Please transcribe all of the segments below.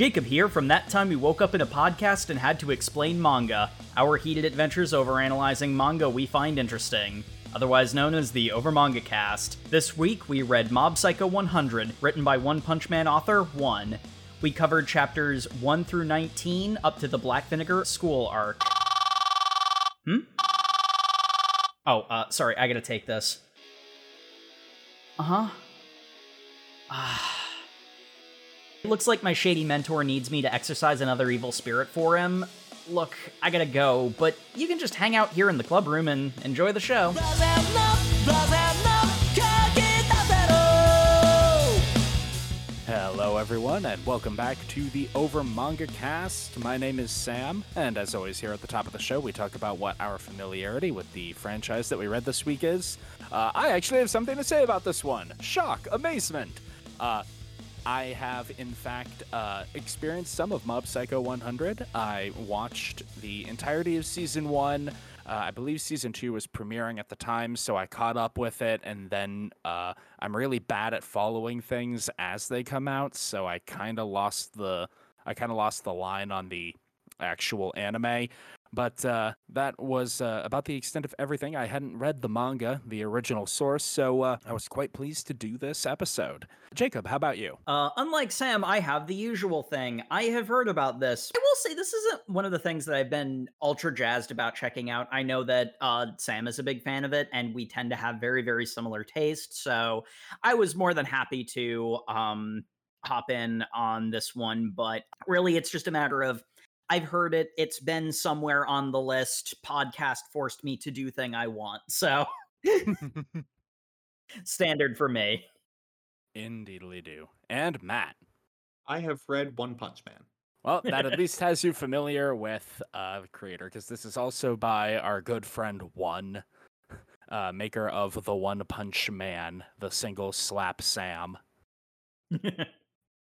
Jacob here from That Time We Woke Up in a Podcast and Had to Explain Manga, our heated adventures over analyzing manga we find interesting. Otherwise known as the Over Manga Cast. This week we read Mob Psycho 100, written by One Punch Man author ONE. We covered chapters 1 through 19 up to the Black Vinegar School arc. Hmm? Oh, uh, sorry, I gotta take this. Uh huh. Ah. It looks like my shady mentor needs me to exercise another evil spirit for him. Look, I gotta go, but you can just hang out here in the club room and enjoy the show. Hello, everyone, and welcome back to the Over Manga Cast. My name is Sam, and as always, here at the top of the show, we talk about what our familiarity with the franchise that we read this week is. Uh, I actually have something to say about this one shock, amazement. Uh, I have, in fact, uh, experienced some of Mob Psycho 100. I watched the entirety of season one. Uh, I believe season two was premiering at the time, so I caught up with it, and then uh, I'm really bad at following things as they come out, so I kind of lost the I kind of lost the line on the actual anime. But uh, that was uh, about the extent of everything. I hadn't read the manga, the original source, so uh, I was quite pleased to do this episode. Jacob, how about you? Uh, unlike Sam, I have the usual thing. I have heard about this. I will say this isn't one of the things that I've been ultra jazzed about checking out. I know that uh, Sam is a big fan of it, and we tend to have very, very similar tastes. So I was more than happy to um, hop in on this one. But really, it's just a matter of I've heard it. It's been somewhere on the list. Podcast forced me to do thing I want. So standard for me. Indeedly do. And Matt. I have read One Punch Man. Well, that at least has you familiar with uh, the creator, because this is also by our good friend One, uh, maker of the One Punch Man, the single slap Sam.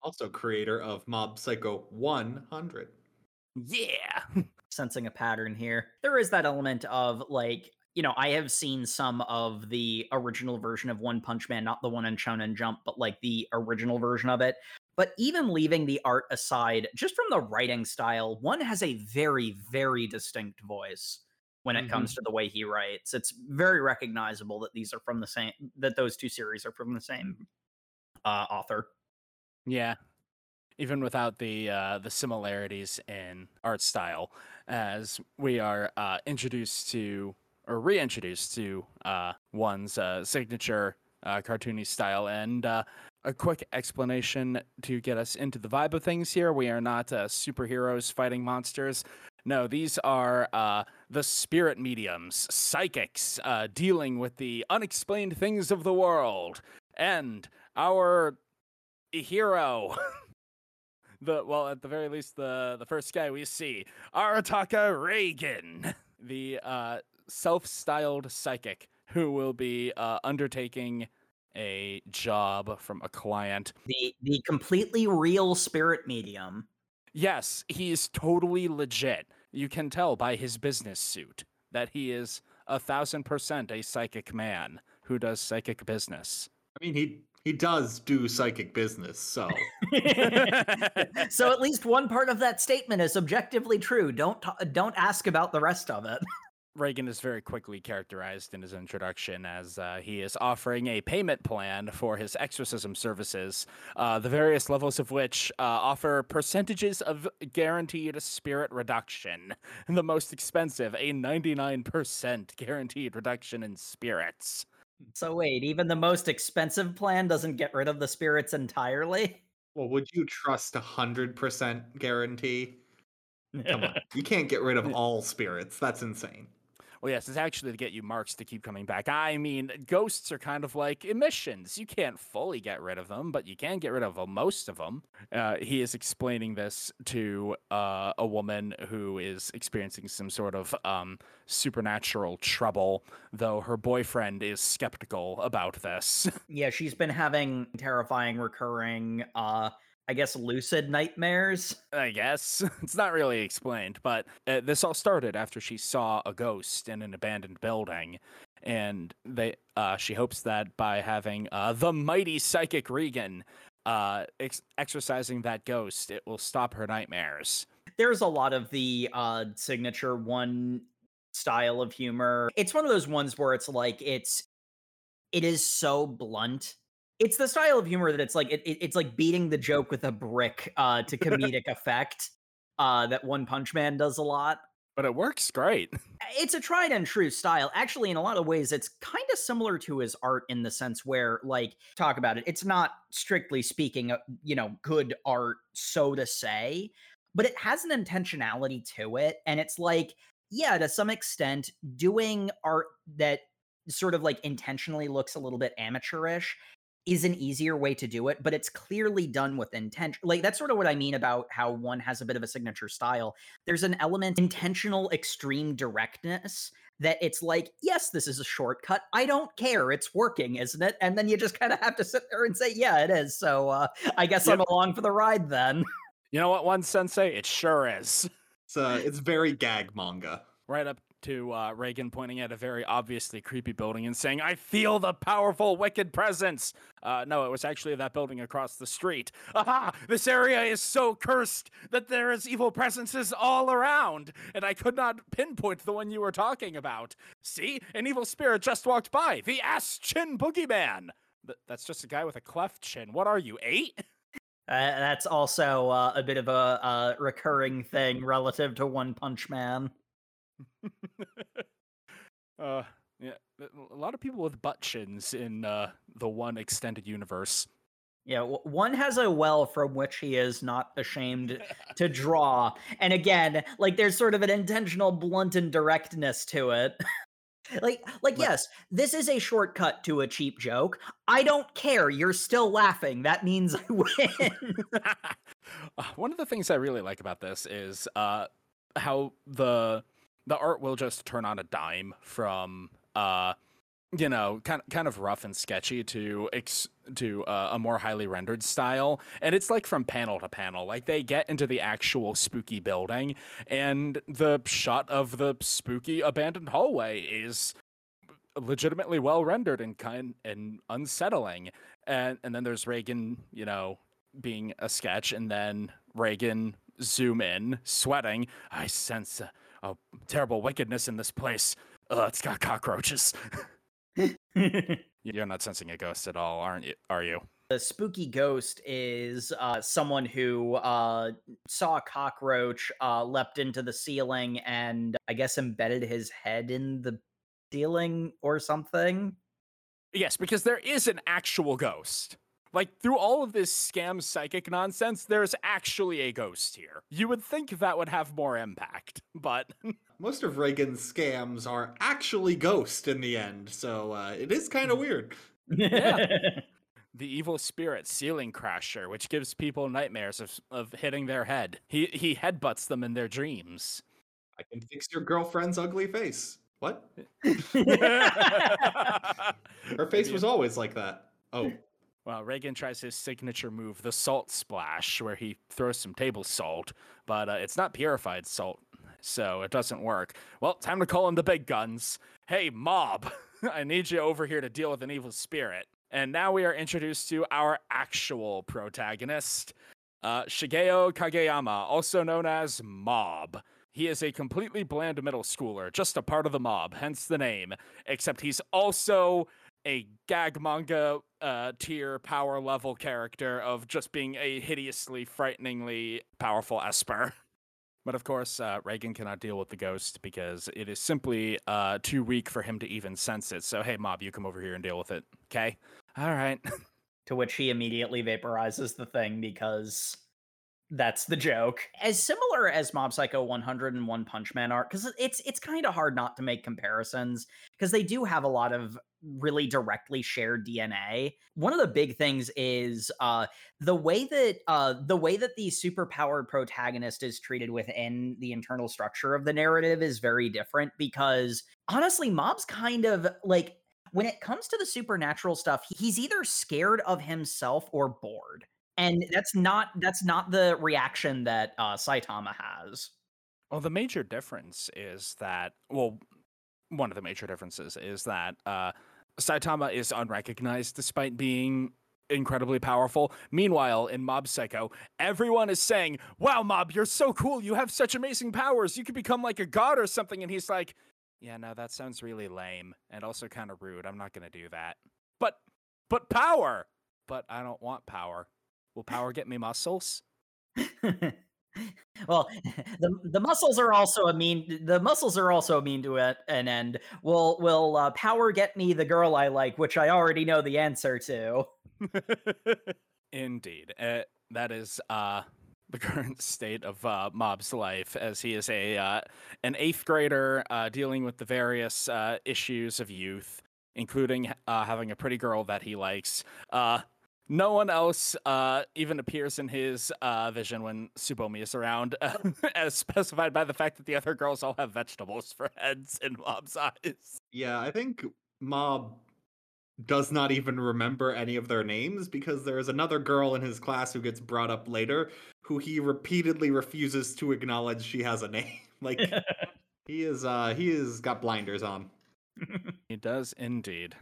also creator of Mob Psycho 100. Yeah. Sensing a pattern here. There is that element of like, you know, I have seen some of the original version of One Punch Man, not the one in Shonen Jump, but like the original version of it. But even leaving the art aside, just from the writing style, one has a very, very distinct voice when it mm-hmm. comes to the way he writes. It's very recognizable that these are from the same, that those two series are from the same uh, author. Yeah, even without the uh, the similarities in art style, as we are uh, introduced to or reintroduced to uh, one's uh, signature uh, cartoony style. And uh, a quick explanation to get us into the vibe of things here: we are not superheroes fighting monsters. No, these are the spirit mediums, psychics, dealing with the unexplained things of the world, and our hero. the well, at the very least, the the first guy we see, Arataka Reigen, the uh, self-styled psychic who will be uh, undertaking a job from a client. The the completely real spirit medium. Yes, he's totally legit. You can tell by his business suit that he is a thousand percent a psychic man who does psychic business. I mean, he he does do psychic business, so. so at least one part of that statement is objectively true. Don't don't ask about the rest of it. Reigen is very quickly characterized in his introduction as uh, he is offering a payment plan for his exorcism services, uh, the various levels of which uh, offer percentages of guaranteed spirit reduction. The most expensive, a 99% guaranteed reduction in spirits. Hmm. So wait, even the most expensive plan doesn't get rid of the spirits entirely? Well, would you trust a hundred percent guarantee? Come on, you can't get rid of all spirits. That's insane. Well, yes, it's actually to get you marks to keep coming back. I mean, ghosts are kind of like emissions. You can't fully get rid of them, but you can get rid of most of them. Uh, he is explaining this to uh, a woman who is experiencing some sort of um, supernatural trouble, though her boyfriend is skeptical about this. yeah, she's been having terrifying recurring uh, I guess lucid nightmares. I guess it's not really explained, but uh, this all started after she saw a ghost in an abandoned building, and they uh, she hopes that by having uh, the mighty psychic Reigen uh, ex- exercising that ghost, it will stop her nightmares. There's a lot of the uh, signature one style of humor. It's one of those ones where it's like it's it is so blunt. It's the style of humor that it's like it, it, it's like beating the joke with a brick uh, to comedic effect. Uh, that One Punch Man does a lot. But it works great. It's a tried and true style. Actually, in a lot of ways, it's kind of similar to his art in the sense where, like, talk about it. It's not strictly speaking, uh, you know, good art, so to say, but it has an intentionality to it. And it's like, yeah, to some extent, doing art that sort of like intentionally looks a little bit amateurish is an easier way to do it, but it's clearly done with intent. Like that's sort of what I mean about how one has a bit of a signature style. There's an element intentional extreme directness that it's like, yes, this is a shortcut. I don't care. It's working, isn't it? And then you just kind of have to sit there and say, yeah, it is. So uh, I guess yep. I'm along for the ride then. You know what, one sensei? It sure is. It's uh, it's very gag manga. Right up to uh, Reigen pointing at a very obviously creepy building and saying, I feel the powerful wicked presence. Uh, no, it was actually that building across the street. Aha! This area is so cursed that there is evil presences all around, and I could not pinpoint the one you were talking about. See? An evil spirit just walked by. The ass chin boogeyman. Th- that's just a guy with a cleft chin. What are you, eight? Uh, that's also uh, a bit of a, a recurring thing relative to One Punch Man. uh, yeah, a lot of people with butt chins in uh, the one extended universe. Yeah, one has a well from which he is not ashamed to draw. And again, like there's sort of an intentional blunt and directness to it. like like yes, this is a shortcut to a cheap joke. I don't care. You're still laughing. That means I win. uh, one of the things I really like about this is uh how the the art will just turn on a dime from uh you know kind kind of rough and sketchy to ex- to uh, a more highly rendered style. And it's like from panel to panel. Like they get into the actual spooky building and the shot of the spooky abandoned hallway is legitimately well rendered and kind and unsettling. And and then there's Reigen you know being a sketch and then Reigen zoom in sweating. I sense a terrible wickedness in this place Ugh, it's got cockroaches You're not sensing a ghost at all, aren't you? Are you? The spooky ghost is uh, someone who uh, saw a cockroach, uh, leapt into the ceiling, and I guess embedded his head in the ceiling or something. Yes, because there is an actual ghost. Like through all of this scam psychic nonsense, there's actually a ghost here. You would think that would have more impact, but most of Reigen's scams are actually ghost in the end, so uh, it is kind of weird. Yeah. the evil spirit ceiling crasher, which gives people nightmares of, of hitting their head. He he headbutts them in their dreams. I can fix your girlfriend's ugly face. What? Her face was always like that. Oh. Well, Reigen tries his signature move, the salt splash, where he throws some table salt, but uh, it's not purified salt so it doesn't work. Well, time to call in the big guns. Hey, mob, I need you over here to deal with an evil spirit. And now we are introduced to our actual protagonist, uh, Shigeo Kageyama, also known as Mob. He is a completely bland middle schooler, just a part of the mob, hence the name. Except he's also a gag manga uh, tier power level character of just being a hideously, frighteningly powerful Esper. But of course, uh, Reigen cannot deal with the ghost because it is simply uh, too weak for him to even sense it. So, hey, Mob, you come over here and deal with it. Okay? All right. to which he immediately vaporizes the thing because that's the joke. As similar as Mob Psycho 100 and One Punch Man art, because it's it's kind of hard not to make comparisons because they do have a lot of really directly shared DNA. One of the big things is uh, the way that uh, the way that the superpowered protagonist is treated within the internal structure of the narrative is very different because honestly, Mob's kind of like when it comes to the supernatural stuff, he's either scared of himself or bored. And that's not that's not the reaction that uh, Saitama has. Well, the major difference is that well, one of the major differences is that uh, Saitama is unrecognized despite being incredibly powerful. Meanwhile, in Mob Psycho, everyone is saying, Wow, Mob, you're so cool. You have such amazing powers. You could become like a god or something. And he's like, Yeah, no, that sounds really lame and also kind of rude. I'm not going to do that. But, but power. But I don't want power. Will power get me muscles? well, the the muscles are also a mean. The muscles are also a mean to it, an end. Will will uh, power get me the girl I like, which I already know the answer to. Indeed, uh, that is uh, the current state of uh, Mob's life, as he is a uh, an eighth grader uh, dealing with the various uh, issues of youth, including uh, having a pretty girl that he likes. No one else uh, even appears in his uh, vision when Tsubomi is around, uh, as specified by the fact that the other girls all have vegetables for heads in Mob's eyes. Yeah, I think Mob does not even remember any of their names because there's another girl in his class who gets brought up later who he repeatedly refuses to acknowledge she has a name. like he is uh he is got blinders on. he does indeed.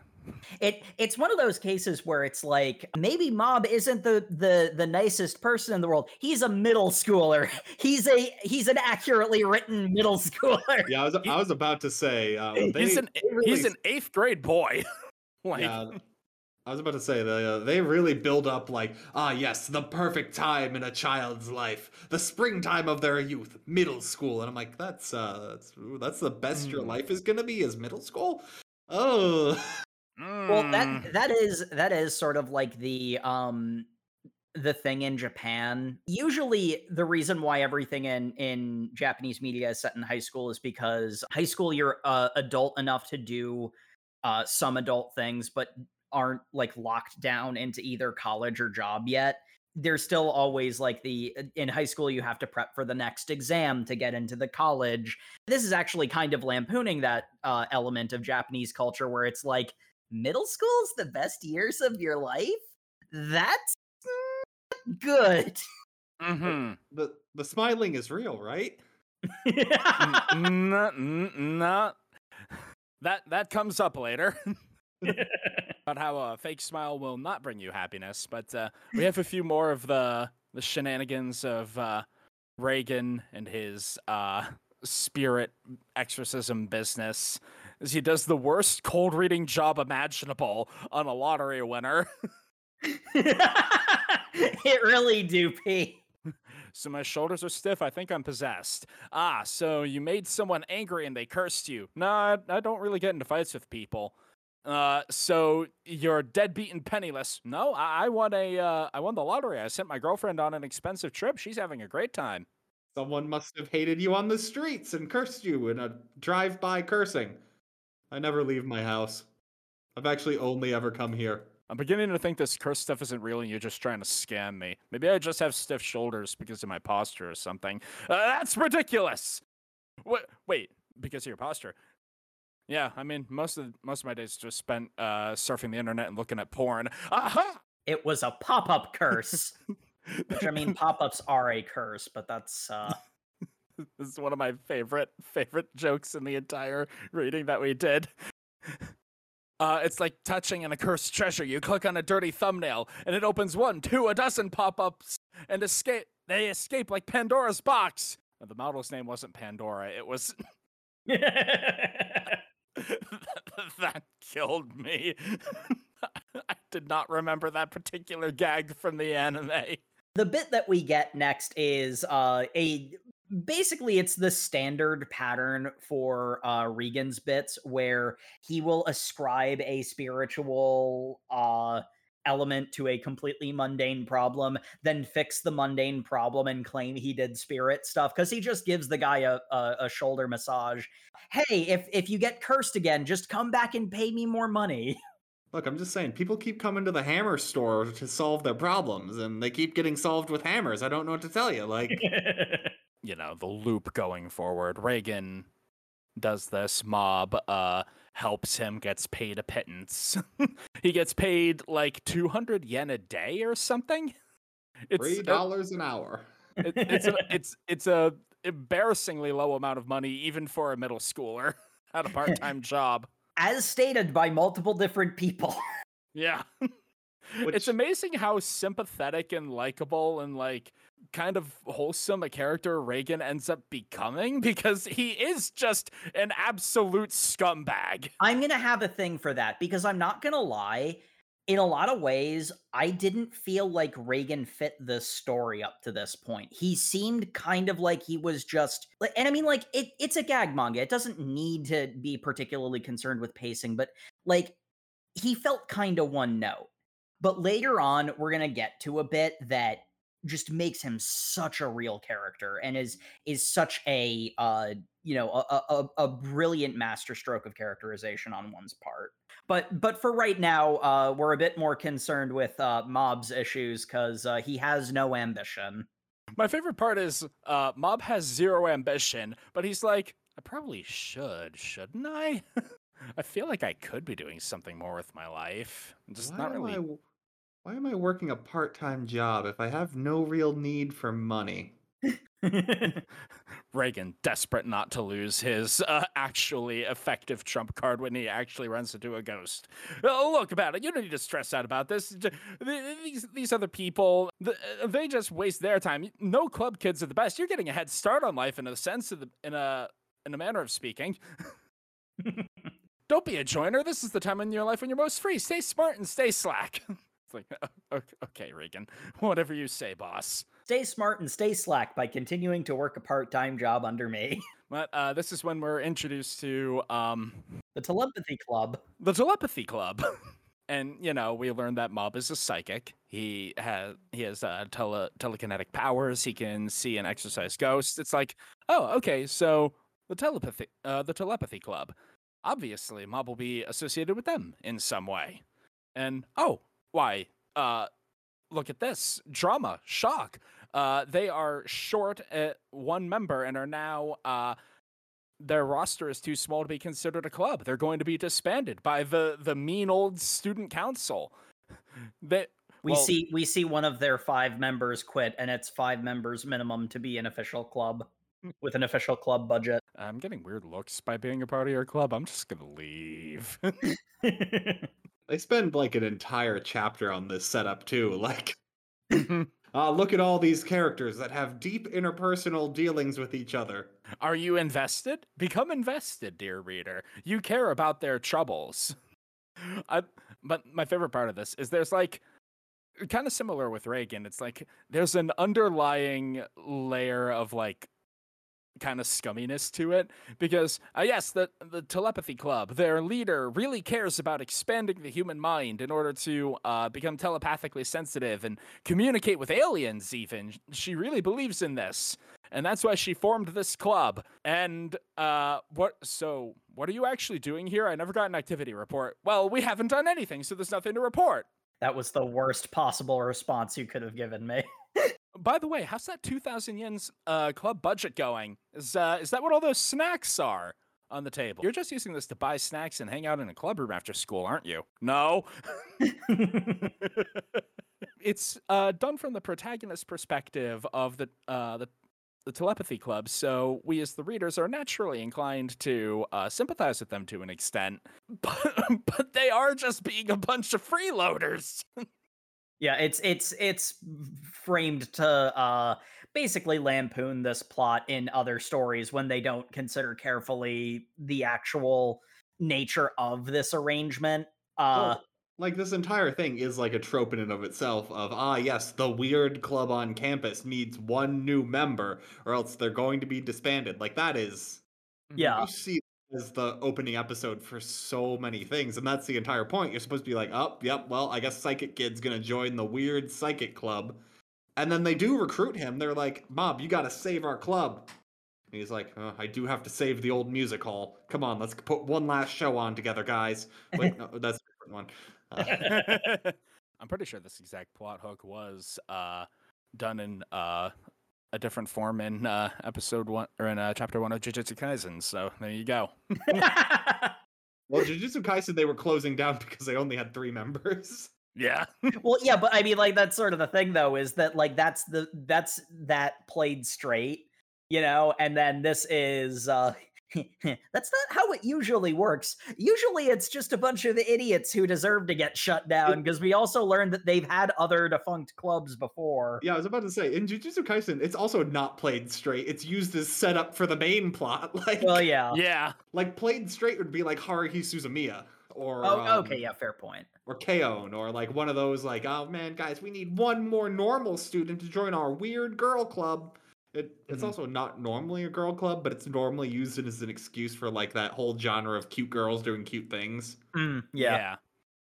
It it's one of those cases where it's like maybe Mob isn't the the the nicest person in the world. He's a middle schooler. He's a he's an accurately written middle schooler. Yeah, I was I was about to say uh, they, he's an really, he's an eighth grade boy. like, yeah, I was about to say they uh, they really build up like ah yes the perfect time in a child's life the springtime of their youth middle school and I'm like that's uh that's that's the best mm. your life is gonna be is middle school oh Mm. Well, that that is that is sort of like the um the thing in Japan. Usually the reason why everything in in Japanese media is set in high school is because high school you're uh, adult enough to do uh, some adult things but aren't like locked down into either college or job yet. There's still always like the uh, in high school you have to prep for the next exam to get into the college. This is actually kind of lampooning that uh, element of Japanese culture where it's like middle school's the best years of your life? That's good. Mm-hmm. The the smiling is real, right? not, not that that comes up later. about how a fake smile will not bring you happiness, but uh, we have a few more of the the shenanigans of uh, Reigen and his uh, spirit exorcism business is he does the worst cold reading job imaginable on a lottery winner. it really do, P. So my shoulders are stiff. I think I'm possessed. Ah, so you made someone angry and they cursed you. Nah, I, I don't really get into fights with people. Uh, so you're deadbeat and penniless. No, I, I won a, uh, I won the lottery. I sent my girlfriend on an expensive trip. She's having a great time. Someone must have hated you on the streets and cursed you in a drive-by cursing. I never leave my house. I've actually only ever come here. I'm beginning to think this curse stuff isn't real and you're just trying to scam me. Maybe I just have stiff shoulders because of my posture or something. Uh, that's ridiculous! Wait, wait, because of your posture. Yeah, I mean, most of most of my days just spent uh, surfing the internet and looking at porn. Aha! It was a pop-up curse. Which I mean, pop-ups are a curse, but that's uh this is one of my favorite favorite jokes in the entire reading that we did. Uh, it's like touching an accursed treasure. You click on a dirty thumbnail, and it opens one, two, a dozen pop-ups, and escape. They escape like Pandora's box. The model's name wasn't Pandora. It was. that killed me. I did not remember that particular gag from the anime. The bit that we get next is uh, a basically it's the standard pattern for uh Reigen's bits where he will ascribe a spiritual uh element to a completely mundane problem, then fix the mundane problem and claim he did spirit stuff because he just gives the guy a, a, a shoulder massage. Hey, if if you get cursed again, just come back and pay me more money. Look, I'm just saying, people keep coming to the hammer store to solve their problems, and they keep getting solved with hammers. I don't know what to tell you. Like, you know the loop going forward. Reigen does this. Mob uh helps him, gets paid a pittance. he gets paid like two hundred yen a day or something. It's three dollars an hour. It, it's a, it's it's a embarrassingly low amount of money even for a middle schooler at a part time job. As stated by multiple different people. yeah. Which, It's amazing how sympathetic and likable and like kind of wholesome a character Reigen ends up becoming because he is just an absolute scumbag. I'm gonna have a thing for that because I'm not gonna lie. In a lot of ways, I didn't feel like Reigen fit the story up to this point. He seemed kind of like he was just, and I mean, like it, it's a gag manga. It doesn't need to be particularly concerned with pacing, but like he felt kind of one note. But later on, we're gonna get to a bit that just makes him such a real character and is is such a uh you know a, a, a- brilliant masterstroke of characterization on one's part but but for right now uh we're a bit more concerned with uh mob's issues because uh, he has no ambition My favorite part is uh, Mob has zero ambition, but he's like, I probably should, shouldn't I? I feel like I could be doing something more with my life. I'm Just why not really. I why am I working a part-time job if I have no real need for money? Reigen, desperate not to lose his uh, actually effective trump card when he actually runs into a ghost. Oh, look about it. You don't need to stress out about this. These these other people, uh, they just waste their time. No club kids are the best. You're getting a head start on life in a sense, of the, in a in a manner of speaking. don't be a joiner. This is the time in your life when you're most free. Stay smart and stay slack. like, "O- okay, Reigen, whatever you say, boss. stay smart and stay slack by continuing to work a part-time job under me But uh, this is when we're introduced to um, the telepathy club the telepathy club, and you know we learn that Mob is a psychic. He has he has uh, tele telekinetic powers. He can see and exercise ghosts. It's like, oh, okay, so the telepathy uh, the telepathy club. Obviously, Mob will be associated with them in some way. And oh, why? Uh, look at this drama shock. Uh, they are short at one member and are now uh, their roster is too small to be considered a club. They're going to be disbanded by the the mean old student council. That we well, see we see one of their five members quit and it's five members minimum to be an official club with an official club budget I'm getting weird looks by being a part of your club. I'm just gonna leave. They spend like an entire chapter on this setup too. Like, uh, look at all these characters that have deep interpersonal dealings with each other. Are you invested? Become invested, dear reader. You care about their troubles. I, but my favorite part of this is there's like kind of similar with Reigen. It's like there's an underlying layer of like kind of scumminess to it. Because uh, yes the the telepathy club their leader really cares about expanding the human mind in order to uh, become telepathically sensitive and communicate with aliens even. She really believes in this. And that's why she formed this club. And uh what so what are you actually doing here? I never got an activity report. Well we haven't done anything so there's nothing to report. That was the worst possible response you could have given me by the way how's that 2000 yens uh club budget going? Is uh is that what all those snacks are on the table? You're just using this to buy snacks and hang out in a club room after school aren't you? No. It's uh, done from the protagonist's perspective of the uh, the the telepathy club, so we as the readers are naturally inclined to uh, sympathize with them to an extent, but but they are just being a bunch of freeloaders. Yeah, it's it's it's framed to uh basically lampoon this plot in other stories when they don't consider carefully the actual nature of this arrangement. Uh like this entire thing is like a trope in and of itself of ah yes the weird club on campus needs one new member or else they're going to be disbanded like that is yeah. you see as the opening episode for so many things and that's the entire point. You're supposed to be like oh yep well i guess psychic kid's gonna join the weird psychic club. And then they do recruit him. They're like mob you gotta save our club. And he's like uh, i do have to save the old music hall. Come on let's put one last show on together guys. Wait no that's a different one. Uh, I'm pretty sure this exact plot hook was uh, done in uh, a different form in uh, episode one or in uh, chapter one of Jujutsu Kaisen. So there you go. well jujutsu kaisen they were closing down because they only had three members Yeah. well, yeah, but I mean like that's sort of the thing though is that like that's the that's that played straight, you know, and then this is uh That's not how it usually works. Usually it's just a bunch of idiots who deserve to get shut down because we also learned that they've had other defunct clubs before. Yeah, I was about to say in Jujutsu Kaisen, it's also not played straight. It's used as setup for the main plot. Like, Well, yeah. Yeah. like played straight would be like Haruhi Suzumiya or Oh, um, okay, yeah, fair point. or K-On or like one of those like oh man guys we need one more normal student to join our weird girl club. It, it's Mm-hmm. Mhm. also not normally a girl club, but it's normally used as an excuse for like that whole genre of cute girls doing cute things. Mm, yeah.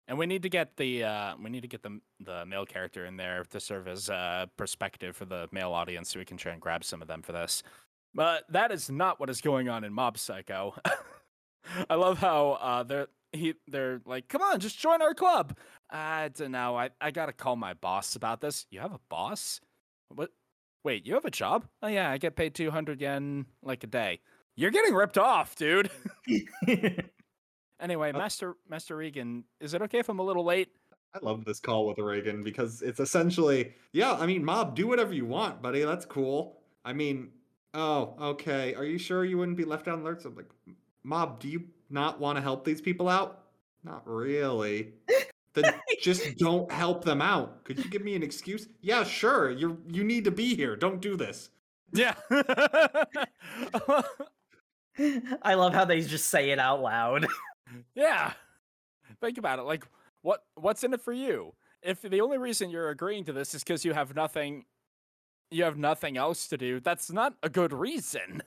And we need to get the uh, we need to get the the male character in there to serve as uh, perspective for the male audience, so we can try and grab some of them for this. But that is not what is going on in Mob Psycho. I love how uh, they're he they're like, "Come on, just join our club." I don't know. I I gotta call my boss about this. You have a boss? What? Wait, you have a job? Oh yeah, I get paid two hundred yen like a day. You're getting ripped off, dude. Anyway, Master Master Reigen, is it okay if I'm a little late? I love this call with Reigen because it's essentially, yeah, I mean, Mob, do whatever you want, buddy. That's cool. I mean, oh, okay. Are you sure you wouldn't be left on alert? So I'm like, Mob, do you not want to help these people out? Not really. Then just don't help them out. Could you give me an excuse? Yeah, sure. You you need to be here. Don't do this. Yeah. I love how they just say it out loud. yeah. Think about it. Like, what what's in it for you? If the only reason you're agreeing to this is because you have nothing, you have nothing else to do. That's not a good reason.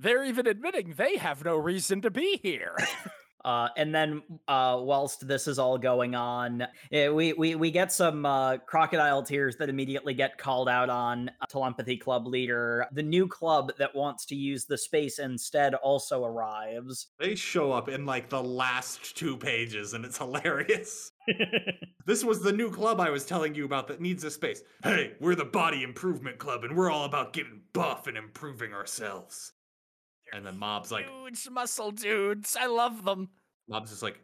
They're even admitting they have no reason to be here. Uh, and then, uh, whilst this is all going on, eh, we we we get some uh, crocodile tears that immediately get called out on uh, Telepathy Club leader. The new club that wants to use the space instead also arrives. They show up in like the last two pages, and it's hilarious. This was the new club I was telling you about that needs a space. Hey, we're the Body Improvement Club, and we're all about getting buff and improving ourselves. And then Mob's like, Huge muscle dudes. I love them. Mob's just like,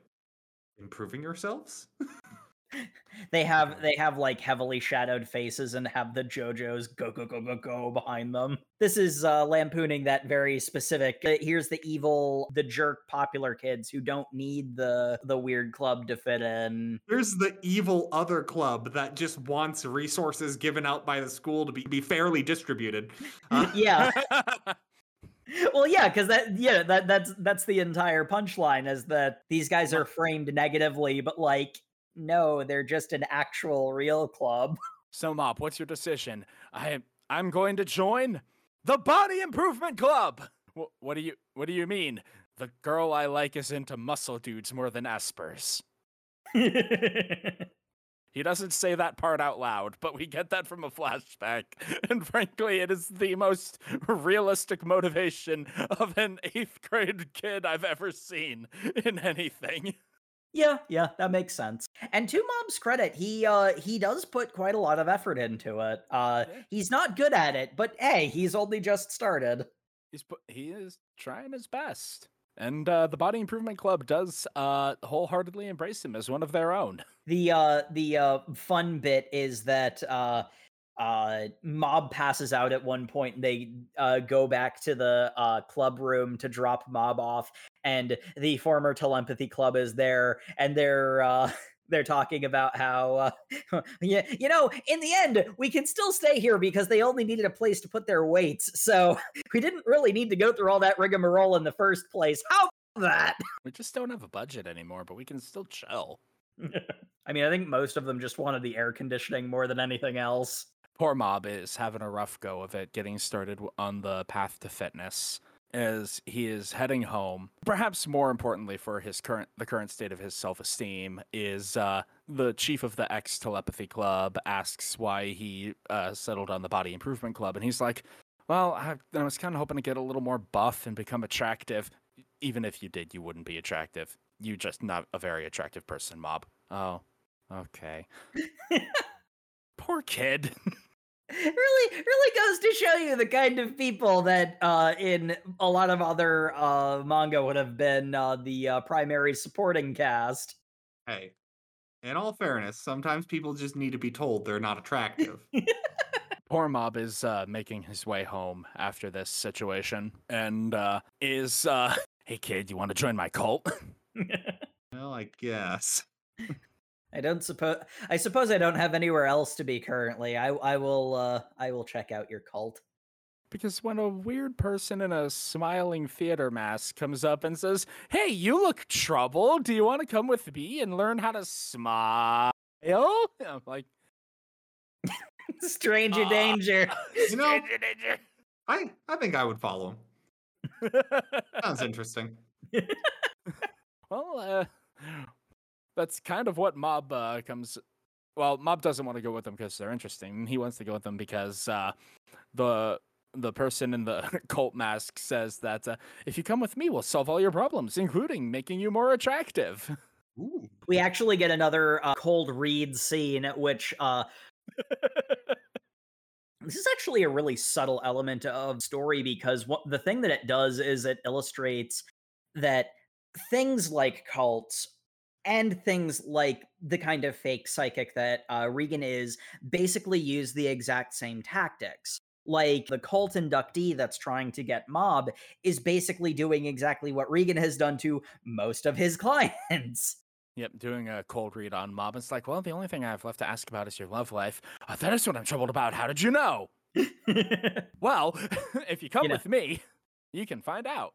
improving yourselves? they have they have like heavily shadowed faces and have the JoJo's go go go go go behind them. This is uh, lampooning that very specific. uh, here's the evil, the jerk, popular kids who don't need the the weird club to fit in. Here's the evil other club that just wants resources given out by the school to be, be fairly distributed. Uh, yeah, well, yeah, because that yeah that that's that's the entire punchline is that these guys are framed negatively, but like no, they're just an actual real club. so, Mob, what's your decision? I I'm going to join the Body Improvement Club. Wh- what do you What do you mean? The girl I like is into muscle dudes more than espers. He doesn't say that part out loud, but we get that from a flashback. And frankly, it is the most realistic motivation of an eighth grade kid I've ever seen in anything. Yeah, yeah, that makes sense. And to Mob's credit, he uh he does put quite a lot of effort into it. Uh he's not good at it, but hey, he's only just started. He's he is trying his best. And uh, the Body Improvement Club does uh, wholeheartedly embrace him as one of their own. The uh the uh fun bit is that uh uh Mob passes out at one point and they go back to the club room to drop Mob off and the former telepathy club is there and they're they're talking about how uh, yeah you know in the end we can still stay here because they only needed a place to put their weights so we didn't really need to go through all that rigmarole in the first place how about that We just don't have a budget anymore, but we can still chill. I mean, I think most of them just wanted the air conditioning more than anything else. Poor Mob is having a rough go of it, getting started on the path to fitness as he is heading home. Perhaps more importantly for his current the current state of his self-esteem is uh, the chief of the X Telepathy Club asks why he uh, settled on the Body Improvement Club, and he's like, "Well, I, I was kind of hoping to get a little more buff and become attractive. Even if you did, you wouldn't be attractive. You're just not a very attractive person, Mob. Oh, okay. Poor kid." really, really goes to show you the kind of people that uh, in a lot of other uh, manga would have been uh, the uh, primary supporting cast. Hey, in all fairness, sometimes people just need to be told they're not attractive. poor mob is uh, making his way home after this situation and uh, is uh, hey kid you want to join my cult Well, I guess. I don't suppose. I suppose I don't have anywhere else to be currently. I I will. Uh, I will check out your cult. because when a weird person in a smiling theater mask comes up and says hey you look troubled do you want to come with me and learn how to smile i'm like Stranger Ah. danger. You know- "Stranger danger." I I think I would follow him. Sounds interesting. Well, uh, that's kind of what Mob uh, comes. Well, Mob doesn't want to go with them because they're interesting. He wants to go with them because uh, the the person in the cult mask says that uh, if you come with me, we'll solve all your problems, including making you more attractive. Ooh. We actually get another uh, cold read scene, which uh, this is actually a really subtle element of story because what the thing that it does is it illustrates that things like cults and things like the kind of fake psychic that uh, Reigen is basically use the exact same tactics. Like the cult inductee that's trying to get Mob is basically doing exactly what Reigen has done to most of his clients. Yep, doing a cold read on Mob. It's like, well, the only thing I have left to ask about is your love life. Uh, that is what I'm troubled about. How did you know? Well, if you come know- with me, you can find out.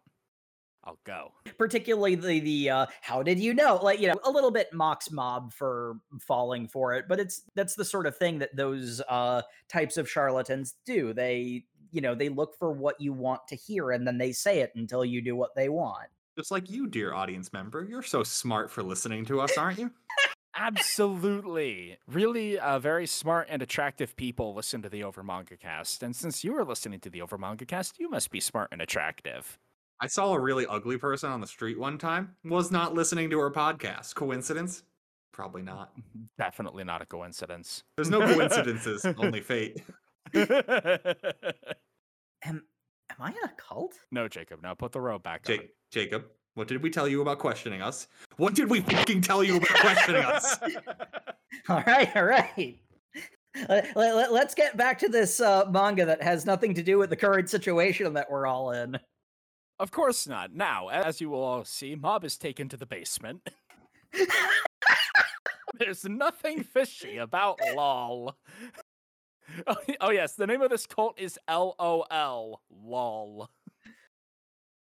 I'll go. particularly the the uh how did you know like you know a little bit mocks mob for falling for it but it's that's the sort of thing that those uh types of charlatans do they you know they look for what you want to hear and then they say it until you do what they want Just like you, dear audience member. You're so smart for listening to us, aren't you? Absolutely. Really uh, very smart and attractive people listen to the Over Manga Cast. And since you are listening to the Over Manga Cast, you must be smart and attractive. I saw a really ugly person on the street one time. Was not listening to her podcast. Coincidence? Probably not. Definitely not a coincidence. There's no coincidences, only fate. am am i in a cult no, Jacob. Now put the robe back on. Jacob, what did we tell you about questioning us? What did we fucking tell you about questioning us? all right all right let, let, us get back to this uh, manga that has nothing to do with the current situation that we're all in Of course not. Now, as you will all see, Mob is taken to the basement. There's nothing fishy about LOL. Oh, oh, yes, the name of this cult is LOL. LOL.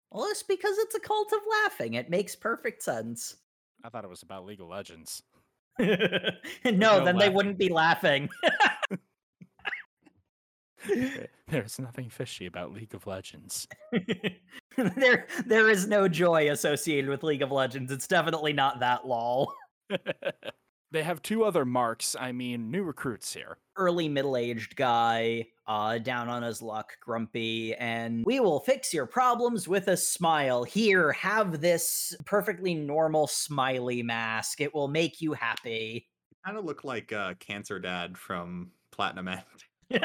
well it's because it's a cult of laughing it makes perfect sense I thought it was about League of Legends. no, no then they wouldn't be laughing. There's nothing fishy about League of Legends. there, there is no joy associated with League of Legends. It's definitely not that lol. they have two other marks, I mean, new recruits here. Early middle-aged guy, uh, down on his luck, grumpy, and we will fix your problems with a smile. Here, have this perfectly normal smiley mask. It will make you happy. kind of look like uh, Cancer Dad from Platinum End.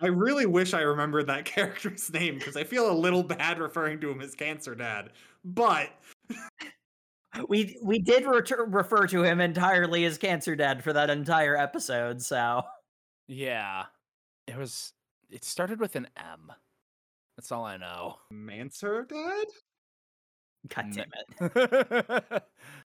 I really wish I remembered that character's name because I feel a little bad referring to him as Cancer Dad. But we we did retur- refer to him entirely as Cancer Dad for that entire episode, so Yeah. It was. It started with an M. That's all I know. Mancer Dad? god damn it.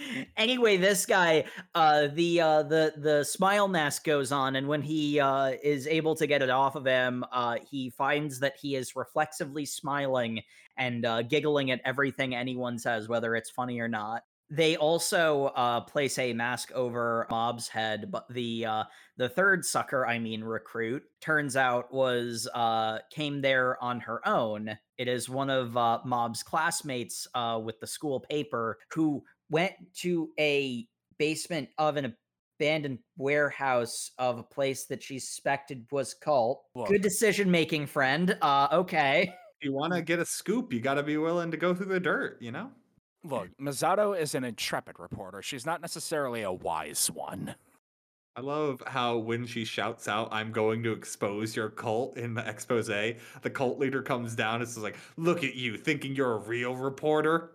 anyway, this guy, uh, the uh, the the smile mask goes on, and when he uh, is able to get it off of him, uh, he finds that he is reflexively smiling and uh, giggling at everything anyone says, whether it's funny or not. They also uh, place a mask over Mob's head, but the the third sucker, I mean recruit, turns out was came there on her own. It is one of Mob's classmates with the school paper who went to a basement of an abandoned warehouse of a place that she suspected was cult. Look. Good decision making, friend. Uh, okay. If you want to get a scoop, you got to be willing to go through the dirt, you know? Look, Mezato is an intrepid reporter. She's not necessarily a wise one. I love how when she shouts out, I'm going to expose your cult in the expose, the cult leader comes down and says, like, look at you thinking you're a real reporter.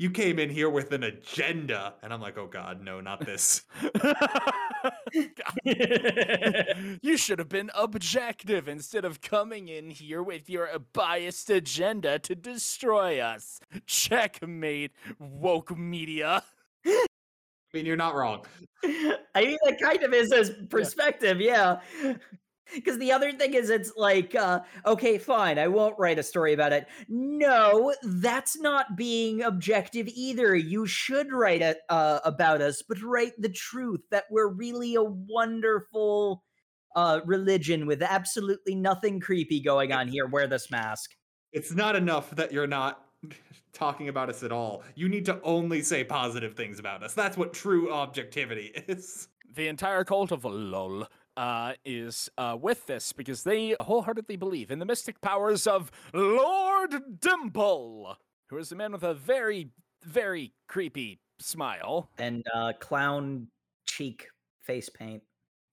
You came in here with an agenda. And I'm like, oh God, no, not this. you should have been objective instead of coming in here with your biased agenda to destroy us. Checkmate, woke media. I mean, you're not wrong. I mean, that kind of is his perspective, yeah. Because the other thing is, it's like, uh, okay, fine, I won't write a story about it. No, that's not being objective either. You should write it uh, about us, but write the truth that we're really a wonderful uh, religion with absolutely nothing creepy going on here. Wear this mask. It's not enough that you're not talking about us at all. You need to only say positive things about us. That's what true objectivity is. The entire cult of LOL uh, is uh, with this because they wholeheartedly believe in the mystic powers of Lord Dimple, who is a man with a very, very creepy smile. And uh, clown cheek face paint.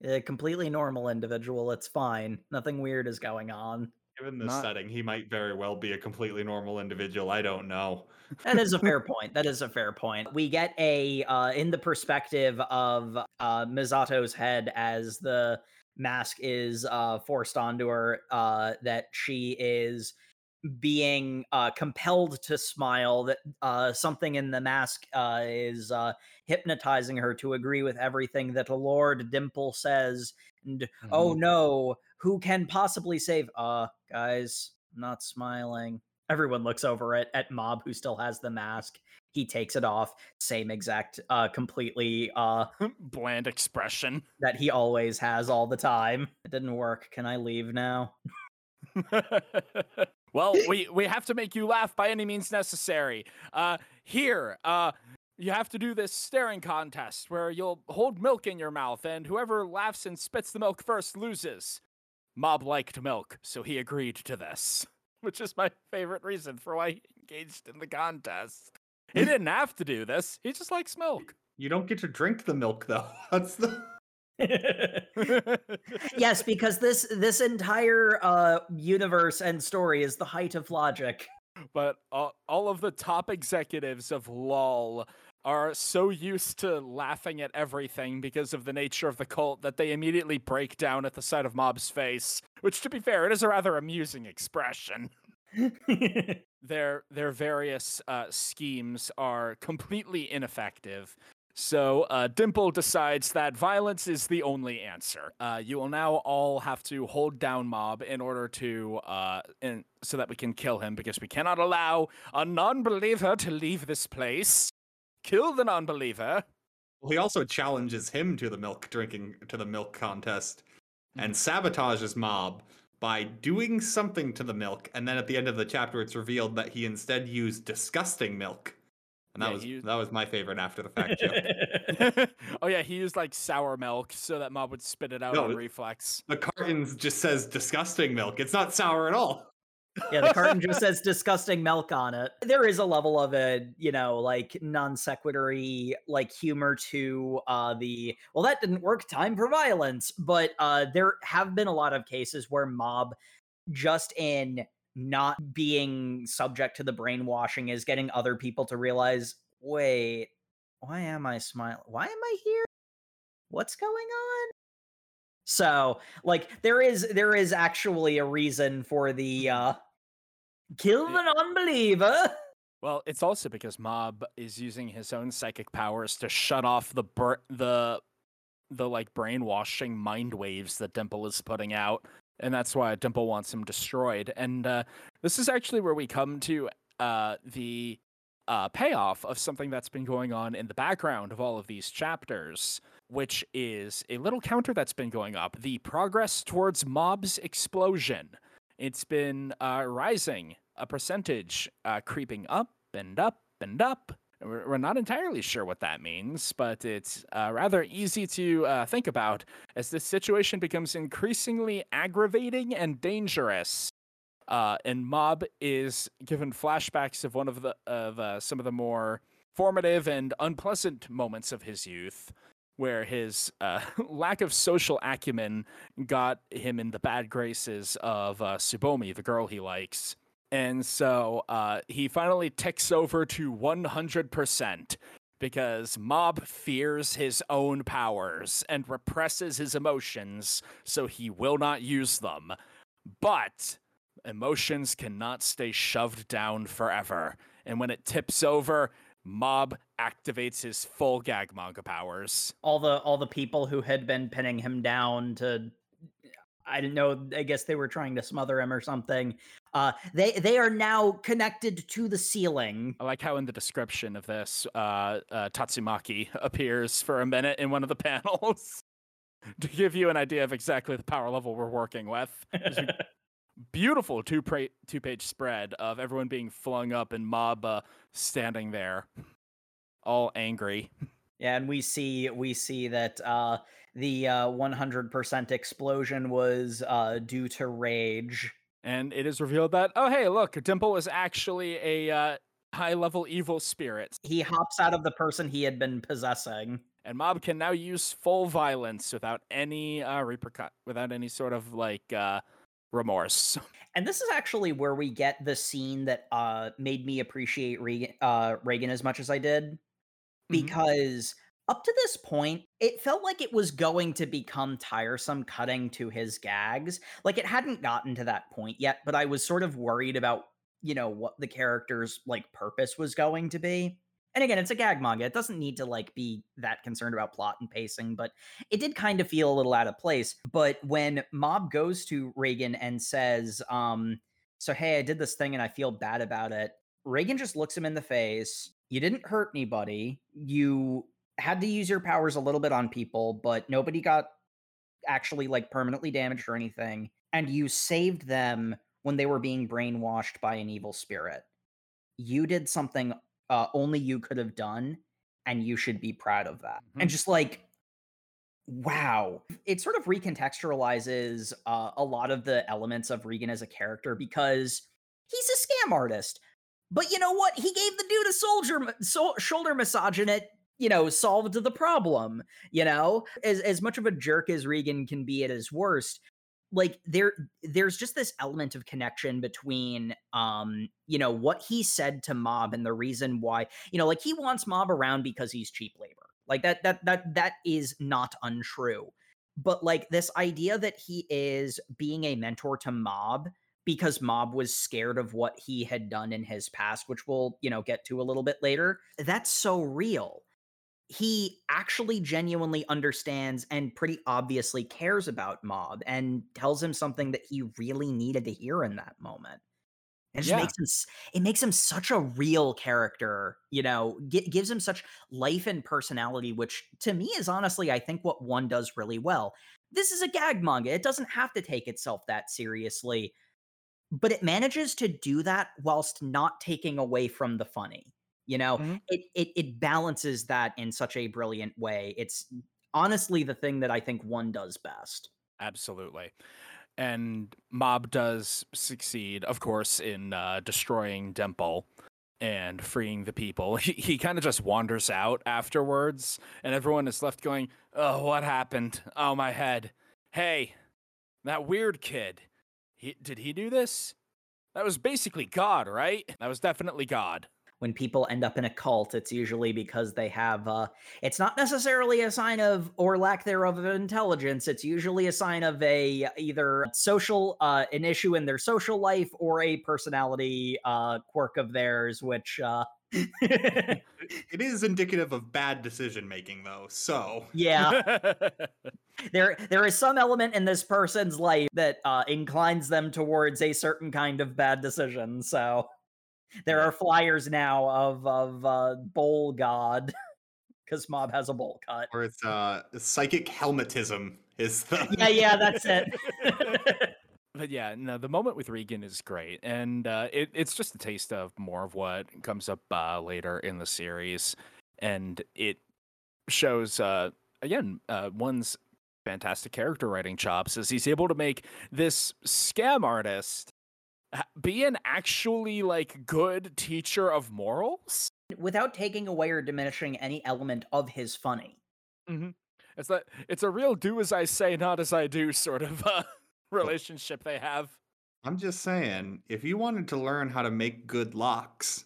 A completely normal individual. It's fine. Nothing weird is going on. Given this Not- setting, he might very well be a completely normal individual. I don't know. That is a fair point. That is a fair point. We get a uh, in the perspective of uh, Mezato's head as the mask is uh, forced onto her. Uh, that she is being uh, compelled to smile. That uh, something in the mask uh, is uh, hypnotizing her to agree with everything that Lord Dimple says. And oh no, who can possibly save? Uh, guys, I'm not smiling. Everyone looks over at, at Mob, who still has the mask. He takes it off, same exact, uh, completely, uh, Bland expression. that he always has all the time. It didn't work. Can I leave now? well, we we have to make you laugh by any means necessary. Uh, here, uh, you have to do this staring contest where you'll hold milk in your mouth, and whoever laughs and spits the milk first loses. Mob liked milk, so he agreed to this, which is my favorite reason for why he engaged in the contest. He didn't have to do this; he just likes milk. You don't get to drink the milk though. That's the yes, because this this entire uh universe and story is the height of logic. but all, all of the top executives of LOL are so used to laughing at everything because of the nature of the cult that they immediately break down at the sight of Mob's face. Which, to be fair, it is a rather amusing expression. Their their various uh, schemes are completely ineffective. So uh, Dimple decides that violence is the only answer. Uh, you will now all have to hold down Mob in order to, uh, in, so that we can kill him, because we cannot allow a non-believer to leave this place. Kill the non-believer. Well, he also challenges him to the milk drinking to the milk contest and hmm. sabotages Mob by doing something to the milk. And then at the end of the chapter, it's revealed that he instead used disgusting milk. And that Yeah, was used- that was my favorite after the fact joke. oh yeah, he used like sour milk so that Mob would spit it out No, on reflex. the carton just says disgusting milk. It's not sour at all. Yeah, the carton just says disgusting milk on it. There is a level of a, you know, like non sequitory like humor to uh the well that didn't work time for violence, but uh there have been a lot of cases where mob just in not being subject to the brainwashing is getting other people to realize, wait, why am I smiling? Why am I here? What's going on? So, like there is there is actually a reason for the uh kill the non-believer. Well, it's also because Mob is using his own psychic powers to shut off the bur- the the like brainwashing mind waves that Dimple is putting out, and that's why Dimple wants him destroyed. And uh, this is actually where we come to uh, the uh, payoff of something that's been going on in the background of all of these chapters, which is a little counter that's been going up: the progress towards Mob's explosion. It's been uh, rising a percentage, uh, creeping up and up and up. We're, not entirely sure what that means, but it's uh, rather easy to uh, think about as this situation becomes increasingly aggravating and dangerous. Uh, and Mob is given flashbacks of one of the of uh, some of the more formative and unpleasant moments of his youth, where his uh, lack of social acumen got him in the bad graces of uh, Tsubomi, the girl he likes. And so uh, he finally ticks over to 100%, because Mob fears his own powers and represses his emotions so he will not use them. But emotions cannot stay shoved down forever. And when it tips over, Mob activates his full gag manga powers. All the all the people who had been pinning him down to I didn't know. I guess they were trying to smother him or something. Uh, they they are now connected to the ceiling. I like how in the description of this, uh, uh, Tatsumaki appears for a minute in one of the panels to give you an idea of exactly the power level we're working with. Beautiful two pra- two page spread of everyone being flung up and Mob uh, standing there, all angry. Yeah, and we see we see that uh, the uh, 100% explosion was uh, due to rage. And it is revealed that, oh, hey, look, Dimple is actually a uh, high level evil spirit. He hops out of the person he had been possessing. And Mob can now use full violence without any uh, repercut, without any sort of like uh, remorse. And this is actually where we get the scene that uh, made me appreciate Reagan, uh, Reigen as much as I did, Mm-hmm. because up to this point, it felt like it was going to become tiresome cutting to his gags. Like it hadn't gotten to that point yet, but I was sort of worried about, you know, what the character's like purpose was going to be. And again, it's a gag manga. It doesn't need to like be that concerned about plot and pacing, but it did kind of feel a little out of place. But when Mob goes to Reigen and says, um, so hey, I did this thing and I feel bad about it. Reigen just looks him in the face. You didn't hurt anybody. You had to use your powers a little bit on people, but nobody got actually like permanently damaged or anything. And you saved them when they were being brainwashed by an evil spirit. You did something uh, only you could have done, and you should be proud of that. And Mhm. just like, wow, it sort of recontextualizes uh, a lot of the elements of Reigen as a character because he's a scam artist. But you know what? He gave the dude a soldier so- shoulder massage, and it you know solved the problem. You know, as as much of a jerk as Reigen can be at his worst, like there there's just this element of connection between um you know what he said to mob and the reason why you know like he wants mob around because he's cheap labor like that that that that is not untrue but like this idea that he is being a mentor to mob because mob was scared of what he had done in his past which we'll you know get to a little bit later that's so real he actually genuinely understands and pretty obviously cares about Mob and tells him something that he really needed to hear in that moment. It just Yeah. makes him it makes him such a real character, you know, gi- gives him such life and personality which to me is honestly I think what one does really well. This is a gag manga. It doesn't have to take itself that seriously, but it manages to do that whilst not taking away from the funny. You know, Mhm. it, it it balances that in such a brilliant way. It's honestly the thing that I think one does best. Absolutely. And Mob does succeed, of course, in uh, destroying Dimple and freeing the people. He, he kind of just wanders out afterwards, and everyone is left going, Oh, what happened? Oh, my head. Hey, that weird kid. He, did he do this? That was basically God, right? That was definitely God. When people end up in a cult, it's usually because they have uh it's not necessarily a sign of or lack thereof of intelligence. It's usually a sign of a either social uh an issue in their social life or a personality uh quirk of theirs, which uh It is indicative of bad decision making, though. So yeah. there there is some element in this person's life that uh, inclines them towards a certain kind of bad decision. So there are flyers now of of uh, bowl god because mob has a bowl cut. or it's uh psychic helmetism is the Yeah, yeah, that's it. But yeah, no, the moment with Reigen is great, and uh, it, it's just a taste of more of what comes up uh, later in the series, and it shows uh, again uh, one's fantastic character writing chops as he's able to make this scam artist be an actually like good teacher of morals. Without taking away or diminishing any element of his funny. Mm-hmm. It's that it's a real do as I say, not as I do sort of uh, relationship they have. I'm just saying, if you wanted to learn how to make good locks,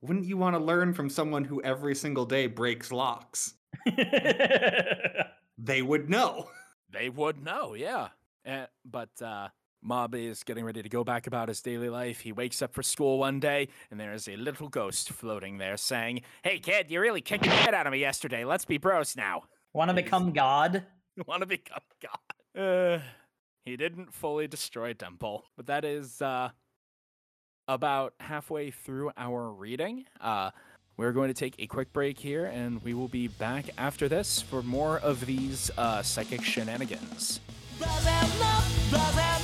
wouldn't you want to learn from someone who every single day breaks locks? They would know. They would know, yeah. Eh, but uh, Mob is getting ready to go back about his daily life. He wakes up for school one day, and there is a little ghost floating there saying, Hey, kid, you really kicked the shit out of me yesterday. Let's be bros now. Want to become God? Want to become God. Uh, he didn't fully destroy Dimple, but that is uh, about halfway through our reading. Uh, we're going to take a quick break here, and we will be back after this for more of these uh, psychic shenanigans. Blah, blah, blah,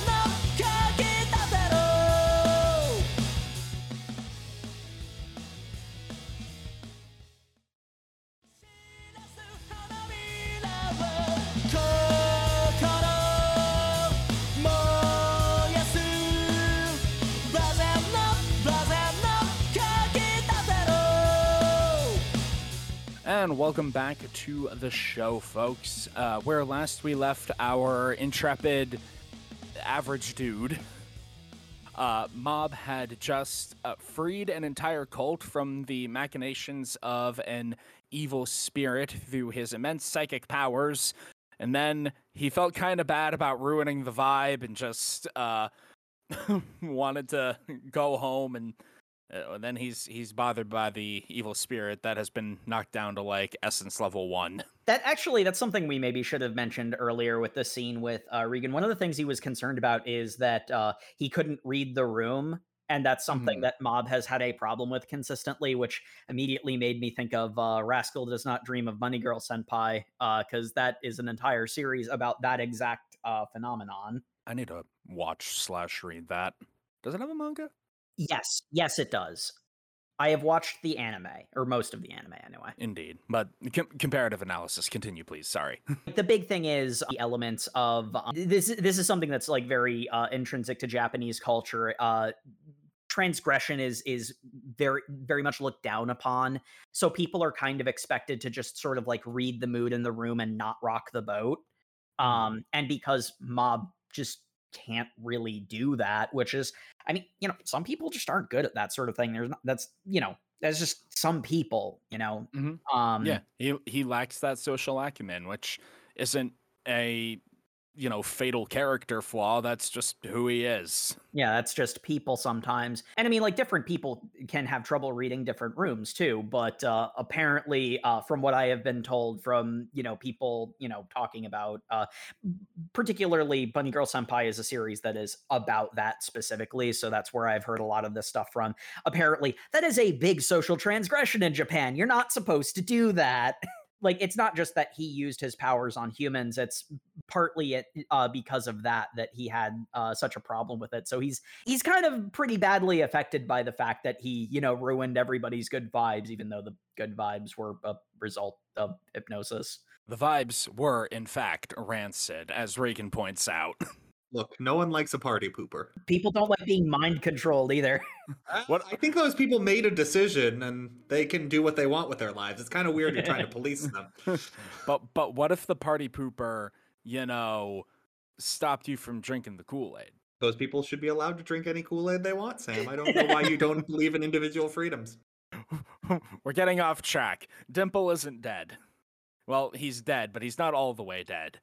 And welcome back to the show, folks. Uh, where last we left our intrepid average dude, uh, Mob had just uh, freed an entire cult from the machinations of an evil spirit through his immense psychic powers. And then he felt kind of bad about ruining the vibe and just uh, wanted to go home and uh, then he's he's bothered by the evil spirit that has been knocked down to like essence level one. That actually, that's something we maybe should have mentioned earlier with the scene with uh, Reigen. One of the things he was concerned about is that uh, he couldn't read the room, and that's something Mhm. that Mob has had a problem with consistently, which immediately made me think of uh, Rascal Does Not Dream of Bunny Girl Senpai, because that is an entire series about that exact uh, phenomenon. I need to watch slash read that. Does it have a manga? Yes, yes, it does. I have watched the anime, or most of the anime anyway. Indeed, but com- comparative analysis. Continue, please. Sorry. the big thing is the elements of um, this this is something that's like very uh, intrinsic to japanese culture uh transgression is is very very much looked down upon so people are kind of expected to just sort of like read the mood in the room and not rock the boat um and because mob just can't really do that which is i mean you know some people just aren't good at that sort of thing there's not that's you know that's just some people you know Mhm. um yeah, he he lacks that social acumen, which isn't a you know fatal character flaw. That's just who he is. Yeah, that's just people sometimes. And I mean, like, different people can have trouble reading different rooms too. But uh, apparently, uh, from what I have been told from, you know, people, you know, talking about, uh, particularly Bunny Girl Senpai is a series that is about that specifically. So that's where I've heard a lot of this stuff from. Apparently, that is a big social transgression in Japan. You're not supposed to do that. like, it's not just that he used his powers on humans, it's partly it uh, because of that that he had uh, such a problem with it. So he's he's kind of pretty badly affected by the fact that he you know ruined everybody's good vibes, even though the good vibes were a result of hypnosis. The vibes were, in fact, rancid, as Reigen points out. Look, no one likes a party pooper. People don't like being mind controlled either. I- uh, What- I think those people made a decision and they can do what they want with their lives. It's kind of weird you're trying to police them. but but what if the party pooper, you know, stopped you from drinking the Kool Aid? Those people should be allowed to drink any Kool Aid they want, Sam. I don't know why you don't believe in individual freedoms. We're getting off track. Dimple isn't dead. Well, he's dead, but he's not all the way dead.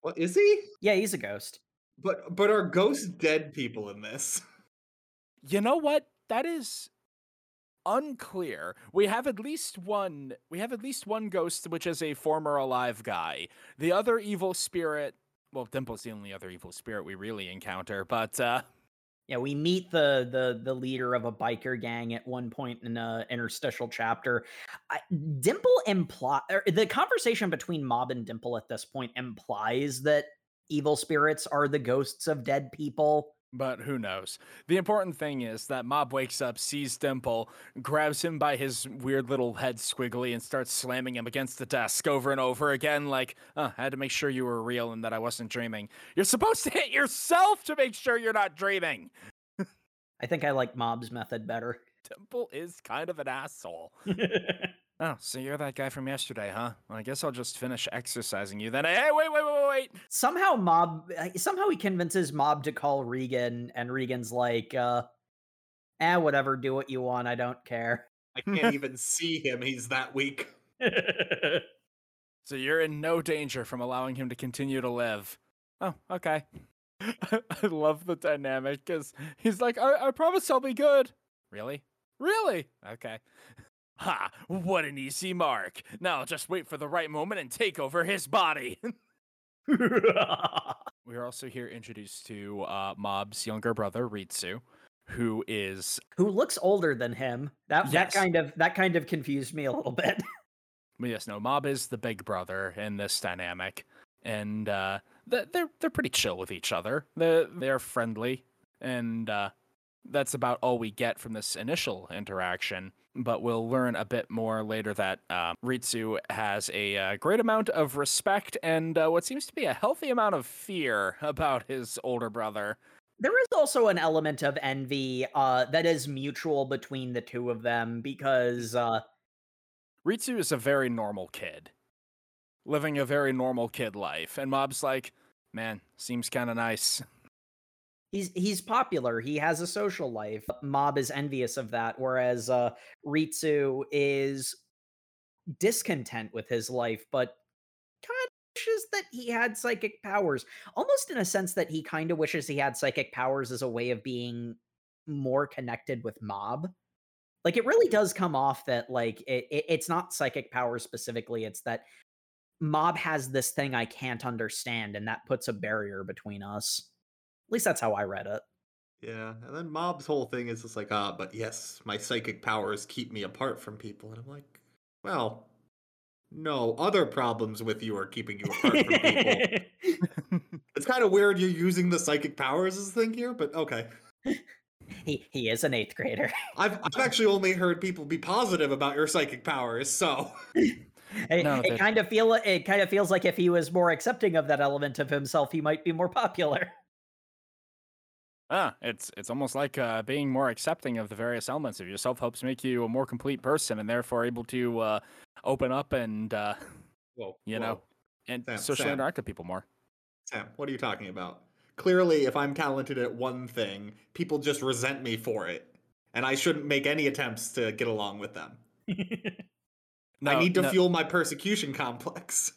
What is he? yeah, he's a ghost. But but are ghosts dead people in this? You know what? That is unclear. We have at least one we have at least one ghost which is a former alive guy. The other evil spirit well, Dimple's the only other evil spirit we really encounter, but uh Yeah, we meet the the the leader of a biker gang at one point in a interstitial chapter. I, Dimple imply the conversation between Mob and Dimple at this point implies that evil spirits are the ghosts of dead people. But who knows? The important thing is that Mob wakes up, sees Dimple, grabs him by his weird little head squiggly, and starts slamming him against the desk over and over again, like, uh, I had to make sure you were real and that I wasn't dreaming. You're supposed to hit yourself to make sure you're not dreaming. I think I like Mob's method better. Dimple is kind of an asshole. Oh, so you're that guy from yesterday, huh? Well, I guess I'll just finish exercising you then. Hey, wait, wait, wait, wait, wait! somehow Mob uh, somehow he convinces Mob to call Reigen, and Reigen's like, uh, "Eh, whatever, do what you want. I don't care." I can't even see him. He's that weak. So you're in no danger from allowing him to continue to live. Oh, okay. I love the dynamic because he's like, I, I promise I'll be good. Really? Really? Okay. Ha! What an easy mark. Now I'll just wait for the right moment and take over his body. we are also here introduced to uh, Mob's younger brother, Ritsu, who is Who looks older than him? That Yes. that kind of that kind of confused me a little bit. Well, yes, no, Mob is the big brother in this dynamic, and uh, they're they're pretty chill with each other. They're they're friendly, and uh, that's about all we get from this initial interaction. But we'll learn a bit more later that uh, Ritsu has a uh, great amount of respect and uh, what seems to be a healthy amount of fear about his older brother. There is also an element of envy uh, that is mutual between the two of them because uh, Ritsu is a very normal kid, living a very normal kid life, and Mob's like, man, seems kind of nice. he's he's popular. He has a social life. Mob is envious of that, whereas uh, Ritsu is discontent with his life, but kind of wishes that he had psychic powers. Almost in a sense that he kind of wishes he had psychic powers as a way of being more connected with Mob. Like it really does come off that like it, it it's not psychic powers specifically. It's that Mob has this thing I can't understand, and that puts a barrier between us. At least that's how I read it. Yeah, and then Mob's whole thing is just like, ah, but yes, my psychic powers keep me apart from people, and I'm like, well, no, other problems with you are keeping you apart from people. It's kind of weird you're using the psychic powers as a thing here, but okay. he he is an eighth grader. I've I've actually only heard people be positive about your psychic powers, so it, No, it kind of feel it kind of feels like if he was more accepting of that element of himself, he might be more popular. Ah, it's it's almost like uh, being more accepting of the various elements of yourself helps make you a more complete person, and therefore able to uh, open up and uh, whoa, you whoa. know and Sam, socially Sam. interact with people more. Sam, what are you talking about? Clearly, if I'm talented at one thing, people just resent me for it, and I shouldn't make any attempts to get along with them. I need to no, fuel my persecution complex.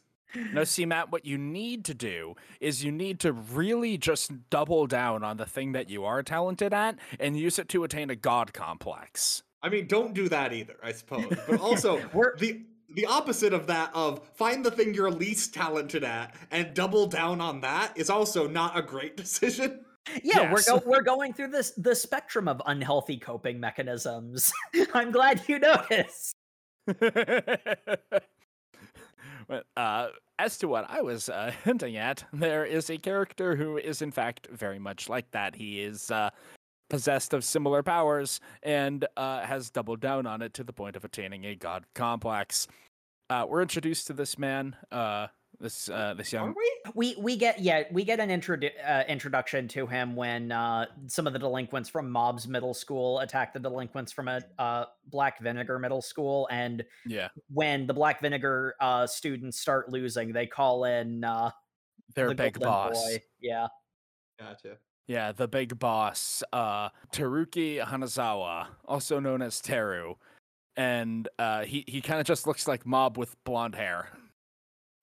No, see, Matt, what you need to do is you need to really just double down on the thing that you are talented at and use it to attain a god complex. I mean, don't do that either, I suppose. But also, We're- the the opposite of that of find the thing you're least talented at and double down on that is also not a great decision. yeah, Yes. we're go- we're going through this the spectrum of unhealthy coping mechanisms. I'm glad you noticed. But uh, as to what I was uh, hinting at, there is a character who is, in fact, very much like that. He is uh, possessed of similar powers and uh, has doubled down on it to the point of attaining a god complex. Uh, we're introduced to this man, uh, this uh, this Are young. we? We we get yeah we get an introdu- uh, introduction to him when uh, some of the delinquents from Mob's middle school attack the delinquents from a uh, Black Vinegar middle school, and Yeah, when the Black Vinegar uh, students start losing, they call in uh, their the big boss. Boy. Yeah, Gotcha. Yeah, the big boss, uh, Teruki Hanazawa, also known as Teru, and uh, he he kind of just looks like Mob with blonde hair.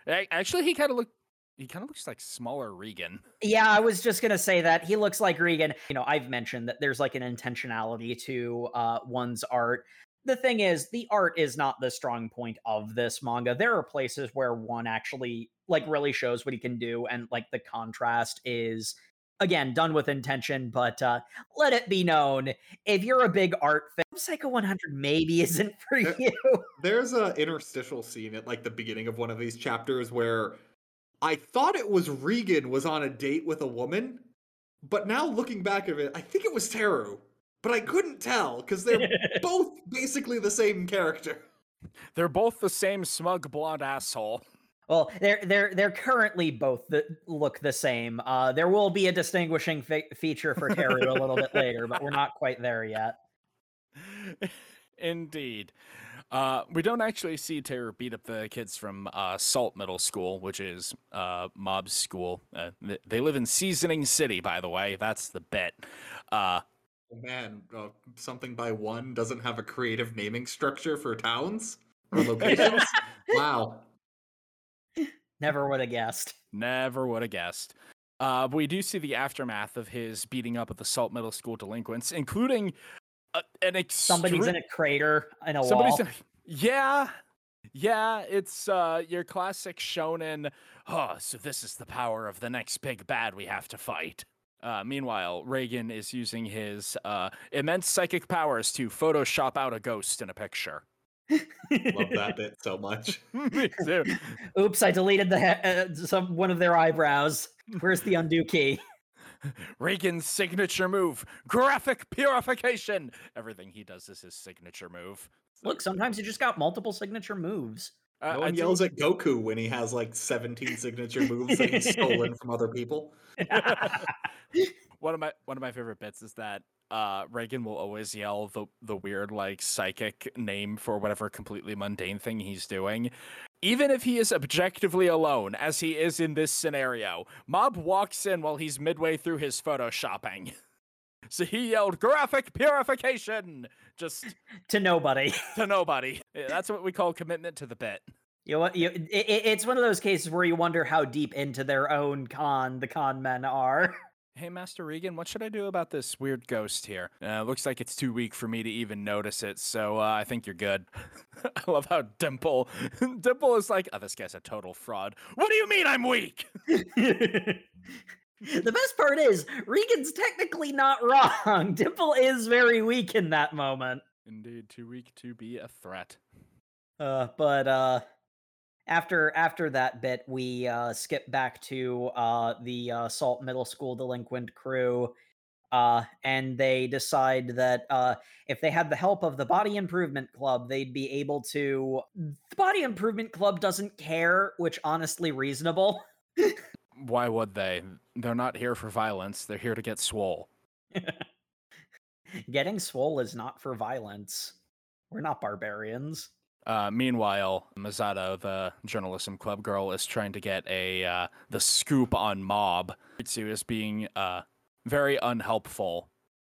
Actually, he kind of look he kind of looks like smaller Reigen. yeah. I was just gonna say that he looks like Reigen. You know, I've mentioned that there's like an intentionality to uh, one's art. The thing is, the art is not the strong point of this manga. There are places where one actually like really shows what he can do, and like the contrast is again done with intention. But uh, let it be known, if you're a big art fan, Psycho 100 maybe isn't for Uh, you. There's a interstitial scene at like the beginning of one of these chapters where I thought it was Reigen was on a date with a woman, but now looking back at it, I think it was Teru. But I couldn't tell because they're both basically the same character. They're both the same smug blonde asshole. Well, they're they're they're currently both the, look the same. Uh, there will be a distinguishing fe- feature for Teru a little bit later, but we're not quite there yet. Indeed. Uh, we don't actually see Teru beat up the kids from uh, Salt Middle School, which is uh, Mob's school. Uh, th- they live in Seasoning City, by the way. That's the bit. Uh, Man, uh, something by one doesn't have a creative naming structure for towns or locations. wow. Never would have guessed. Never would have guessed. Uh, but we do see the aftermath of his beating up of the Salt Middle School delinquents, including a, an ex- Somebody's in a crater in a Somebody's wall. in- yeah, yeah. It's uh, your classic shonen. Oh, so this is the power of the next big bad we have to fight. Uh, meanwhile, Reigen is using his uh, immense psychic powers to Photoshop out a ghost in a picture. Love that bit so much. Me too. Oops, I deleted the he- uh, some one of their eyebrows. Where's the undo key? Reigen's signature move, graphic purification. Everything he does is his signature move. Look, sometimes you just got multiple signature moves. Uh, No I one do- yells at Goku when he has like 17 signature moves that he's stolen from other people. one of my one of my favorite bits is that uh, Reigen will always yell the the weird like psychic name for whatever completely mundane thing he's doing. Even if he is objectively alone, as he is in this scenario, Mob walks in while he's midway through his photoshopping. So he yelled graphic purification just to nobody. to nobody. Yeah, That's what we call commitment to the bit. You know what? You, it- it's one of those cases where you wonder how deep into their own con the con men are. Hey, Master Reigen, what should I do about this weird ghost here? Uh, looks like it's too weak for me to even notice it, so uh, I think you're good. I love how Dimple, Dimple is like, oh, this guy's a total fraud. What do you mean I'm weak? the best part is Reigen's technically not wrong. Dimple is very weak in that moment. Indeed, too weak to be a threat. Uh, but uh, after after that bit, we uh, skip back to uh, the uh, Salt Middle School delinquent crew, uh, and they decide that uh, if they had the help of the Body Improvement Club, they'd be able to. The Body Improvement Club doesn't care, which honestly reasonable. Why would they? They're not here for violence, they're here to get swole. Getting swole is not for violence. We're not barbarians. Uh, meanwhile, Mezato, the journalism club girl, is trying to get a uh, the scoop on Mob. Ritsu is being uh, very unhelpful,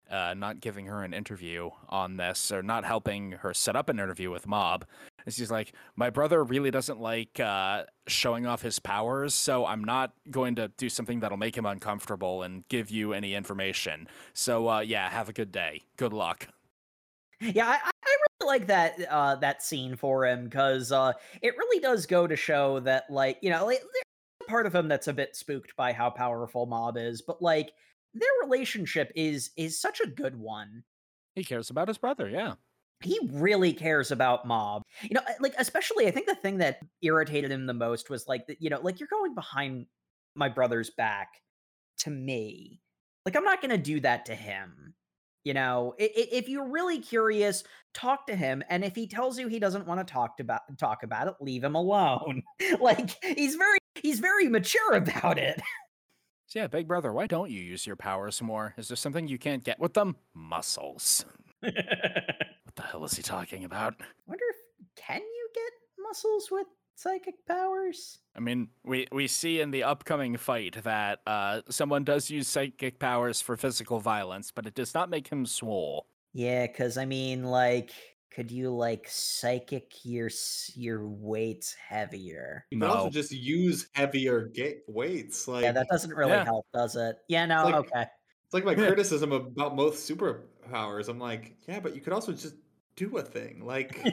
uh, not giving her an interview on this, or not helping her set up an interview with Mob. And she's like, "My brother really doesn't like uh, showing off his powers, so I'm not going to do something that'll make him uncomfortable and give you any information. So uh, yeah, have a good day. Good luck." Yeah, I, like that uh, that scene for him because uh, it really does go to show that, like, you know, like, there's a part of him that's a bit spooked by how powerful Mob is, but like their relationship is is such a good one. He cares about his brother. Yeah. He really cares about Mob. You know, like especially I think the thing that irritated him the most was like that. You know, like you're going behind my brother's back to me. Like I'm not going to do that to him. You know, if you're really curious, talk to him, and if he tells you he doesn't want to talk about talk about it, leave him alone. like he's very he's very mature about it. So yeah, Big Brother, why don't you use your powers more? Is there something you can't get with them? Muscles. What the hell is he talking about? I Wonder if can you get muscles with psychic powers? I mean, we, we see in the upcoming fight that uh, someone does use psychic powers for physical violence, but it does not make him swole. Yeah, because I mean, like, could you like psychic your your weights heavier? You can also No. just use heavier ga- weights. Like yeah, that doesn't really Yeah. help, does it? Yeah, no, like- okay. it's like my criticism about most superpowers. I'm like, yeah, but you could also just do a thing. Like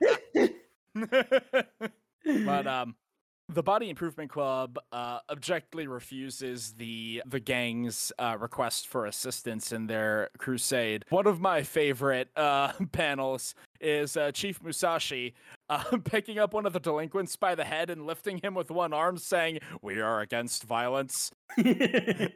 but um the body improvement club uh objectively refuses the the gang's uh request for assistance in their crusade. One of my favorite uh panels is uh, chief musashi uh, picking up one of the delinquents by the head and lifting him with one arm saying we are against violence.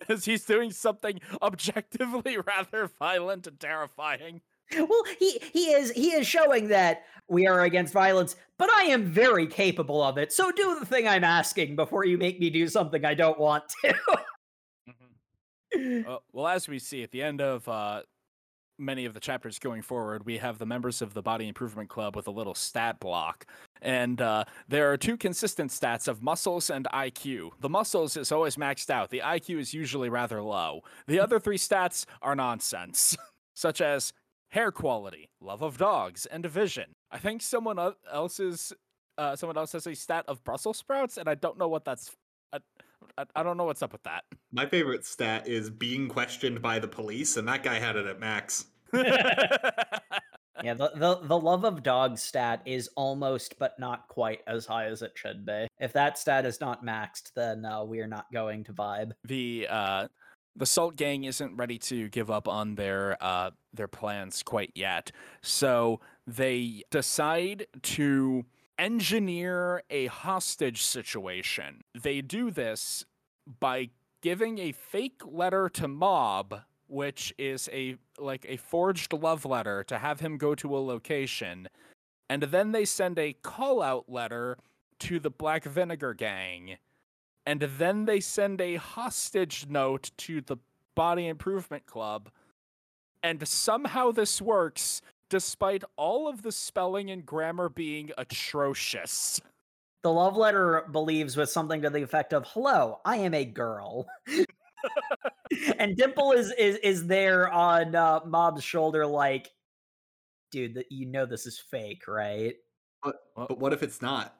As he's doing something objectively rather violent and terrifying well, he he is he is showing that we are against violence, but I am very capable of it. So do the thing I'm asking before you make me do something I don't want to. Uh, well, as we see at the end of uh, many of the chapters going forward, we have the members of the Body Improvement Club with a little stat block And uh, there are two consistent stats of muscles and IQ. The muscles is always maxed out. The IQ is usually rather low. The other three stats are nonsense, such as hair quality, love of dogs, and vision. I think someone else's uh, someone else has a stat of Brussels sprouts, and I don't know what that's. I, I, I don't know what's up with that. My favorite stat is being questioned by the police, and that guy had it at max. Yeah, the, the the love of dogs stat is almost but not quite as high as it should be. If that stat is not maxed, then uh, we are not going to vibe. the uh the Salt Gang isn't ready to give up on their uh their plans quite yet. So they decide to engineer a hostage situation. They do this by giving a fake letter to Mob, which is a like a forged love letter to have him go to a location. And then they send a call out letter to the Black Vinegar Gang and then they send a hostage note to the Body Improvement Club. And somehow this works, despite all of the spelling and grammar being atrocious. The love letter believes with something to the effect of "Hello, I am a girl," and Dimple is is is there on uh, Mob's shoulder, like, "Dude, that you know this is fake, right?" But, but what if it's not?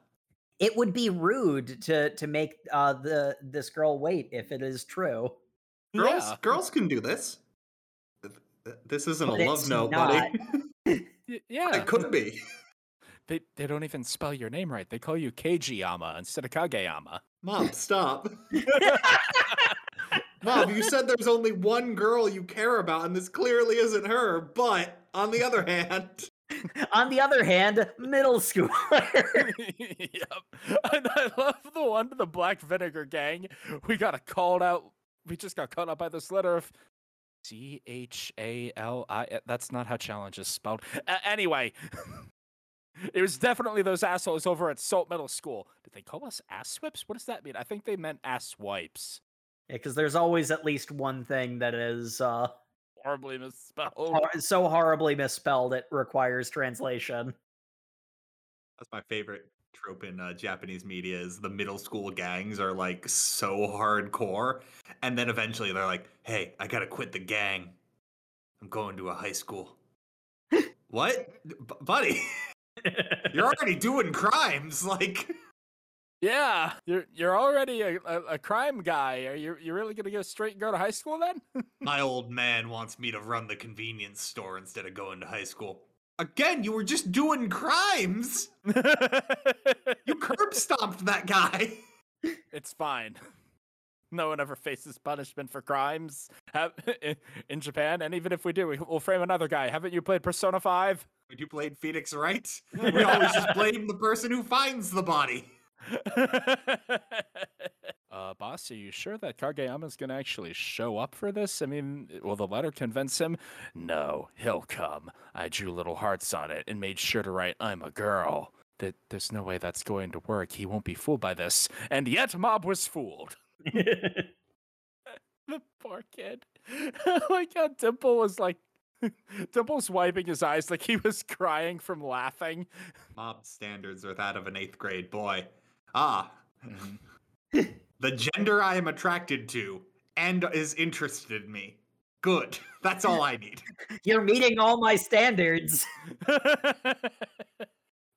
It would be rude to to make uh, the this girl wait if it is true. Girls, Yeah. girls can do this. Th- th- This isn't But a love note, not. buddy. Yeah. it could be. They, they don't even spell your name right. They call you Kageyama instead of Kageyama. Mob, stop. Mob, you said there's only one girl you care about, and this clearly isn't her. But on the other hand, On the other hand, middle schooler. yep. And I love the one to the Black Vinegar Gang. We got a called out. We just got caught up by this letter of C H A L I. That's not how challenge is spelled. A- anyway, it was definitely those assholes over at Salt Middle School. Did they call us ass whips? What does that mean? I think they meant ass wipes. because there's always at least one thing that is uh, Horribly misspelled. hor- so horribly misspelled it requires translation. that's my favorite trope in uh, Japanese media is the middle school gangs are like so hardcore, and then eventually they're like, "Hey, I gotta quit the gang. I'm going to a high school." what, B- buddy? You're already doing crimes. Like, Yeah, you're you're already a, a, a crime guy. Are you you really gonna go straight and go to high school then? my old man wants me to run the convenience store instead of going to high school. Again, you were just doing crimes. You curb stomped that guy. it's fine. No one ever faces punishment for crimes in, Japan, and even if we do, we, we'll frame another guy. Haven't you played Persona Five? You played Phoenix Wright, we always just blame the person who finds the body. uh, boss, are you sure that Kageyama's gonna actually show up for this? I mean, will the letter convince him? No, he'll come. I drew little hearts on it and made sure to write, I'm a girl. That there's no way that's going to work. He won't be fooled by this. And yet Mob was fooled. The poor kid. like how Dimple was like Dimple's wiping his eyes like he was crying from laughing. Mob standards are that of an eighth grade boy. Ah, Mm-hmm. the gender I am attracted to and is interested in me. Good. That's all I need. You're meeting all my standards.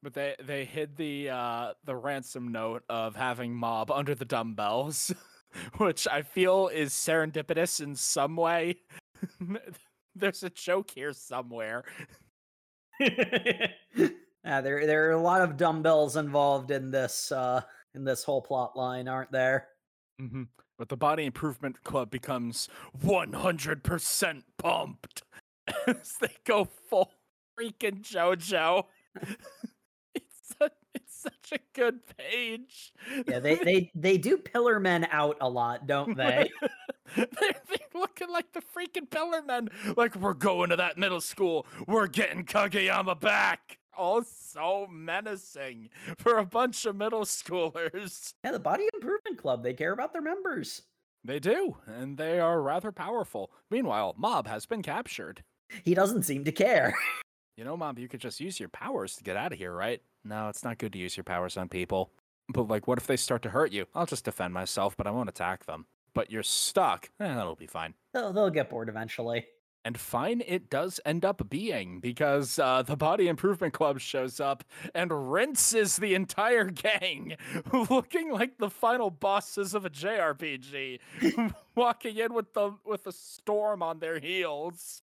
but they they hid the uh the ransom note of having mob under the dumbbells which i feel is serendipitous in some way there's a joke here somewhere yeah, there there are a lot of dumbbells involved in this uh in this whole plot line, aren't there? Mm-hmm. but the body improvement club becomes 100% pumped as they go full freaking jojo it's such, it's such a good page Yeah, they they they do pillar men out a lot, don't they? they're, they're looking like the freaking pillar men. Like, we're going to that middle school. We're getting Kageyama back. All so menacing for a bunch of middle schoolers. yeah, the Body Improvement Club, they care about their members. They do, and they are rather powerful. Meanwhile, Mob has been captured. He doesn't seem to care. You know, Mob, you could just use your powers to get out of here, right? No, it's not good to use your powers on people. But, like, what if they start to hurt you? I'll just defend myself, but I won't attack them. But you're stuck. Eh, that'll be fine. They'll, they'll get bored eventually. And fine, it does end up being because uh, the Body Improvement Club shows up and rinses the entire gang, looking like the final bosses of a JRPG, walking in with the with a storm on their heels.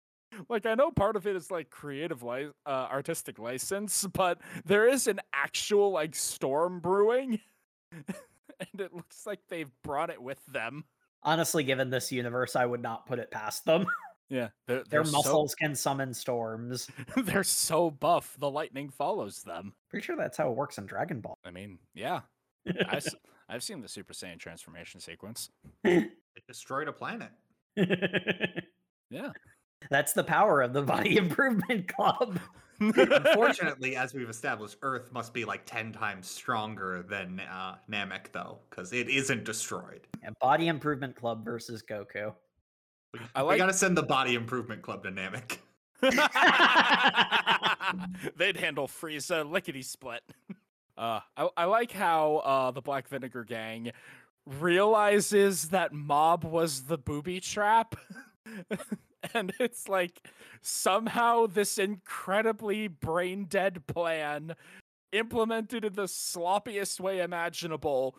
Like I know part of it is like creative li- uh, artistic license, but there is an actual like storm brewing, and it looks like they've brought it with them. Honestly, given this universe, I would not put it past them. Yeah, they're, Their they're so- muscles can summon storms. they're so buff, the lightning follows them. Pretty sure that's how it works in Dragon Ball. I mean, yeah, I, have seen the Super Saiyan transformation sequence. It destroyed a planet. Yeah. that's the power of the Body Improvement Club. Unfortunately, as we've established, Earth must be like 10 times stronger than uh, Namek, though, because it isn't destroyed. Yeah, Body Improvement Club versus Goku. We, I we like- gotta send the Body Improvement Club dynamic. They'd handle Frieza lickety split. Uh, I, I like how uh, the Black Vinegar Gang realizes that Mob was the booby trap. and it's like somehow this incredibly brain dead plan implemented in the sloppiest way imaginable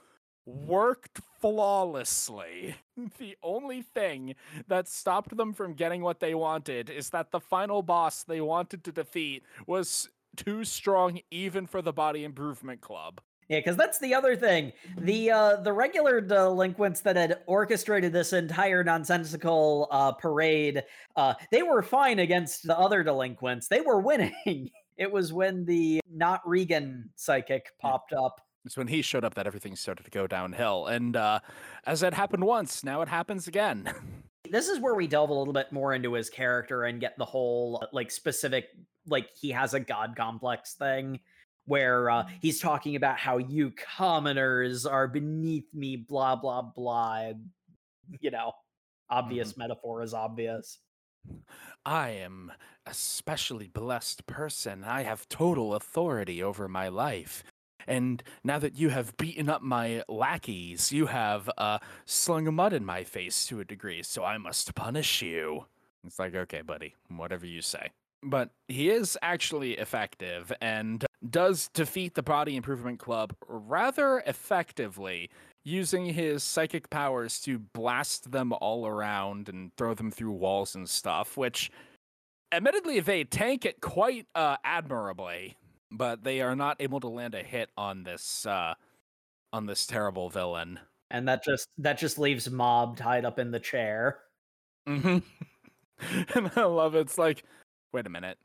worked flawlessly. The only thing that stopped them from getting what they wanted is that the final boss they wanted to defeat was too strong even for the body improvement club. Yeah, because that's the other thing. The uh, the regular delinquents that had orchestrated this entire nonsensical uh, parade, uh, they were fine against the other delinquents. They were winning. It was when the not Reigen psychic popped up. It's when he showed up that everything started to go downhill. And uh, as it happened once, now it happens again. This is where we delve a little bit more into his character and get the whole uh, like specific like he has a god complex thing where uh, he's talking about how you commoners are beneath me blah blah blah you know obvious metaphor is obvious I am a specially blessed person. I have total authority over my life. And now that you have beaten up my lackeys, you have uh, slung mud in my face to a degree, so I must punish you. It's like, okay, buddy, whatever you say. But he is actually effective and does defeat the Body Improvement Club rather effectively, using his psychic powers to blast them all around and throw them through walls and stuff, which admittedly they tank it quite uh, admirably, but they are not able to land a hit on this uh, on this terrible villain. and that just that just leaves mob tied up in the chair Mm-hmm. and I love it. It's like, wait a minute.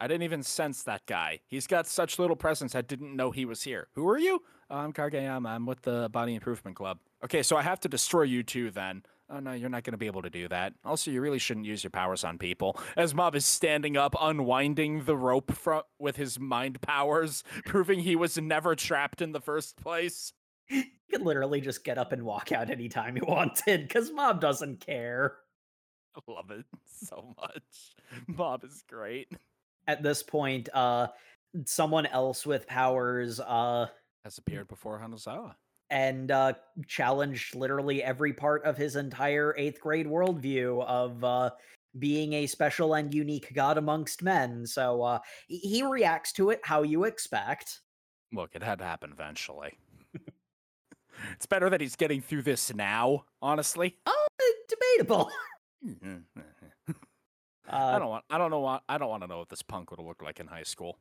I didn't even sense that guy. He's got such little presence. I didn't know he was here. Who are you? "Oh, I'm Kageyama. I'm with the Body Improvement Club. Okay, so I have to destroy you too then. Oh no, you're not going to be able to do that. Also, you really shouldn't use your powers on people. As Mob is standing up, unwinding the rope fro- with his mind powers, proving he was never trapped in the first place. you could literally just get up and walk out anytime you wanted because mob doesn't care I love it so much. Mob is great. at this point uh someone else with powers uh Has appeared before Hanazawa. And uh challenged literally every part of his entire eighth grade worldview of uh being a special and unique god amongst men so uh he- reacts to it how you expect Look, it had to happen eventually. it's better that he's getting through this now, honestly. oh uh, debatable I uh, don't want I don't know I don't want to know what this punk would have looked like in high school.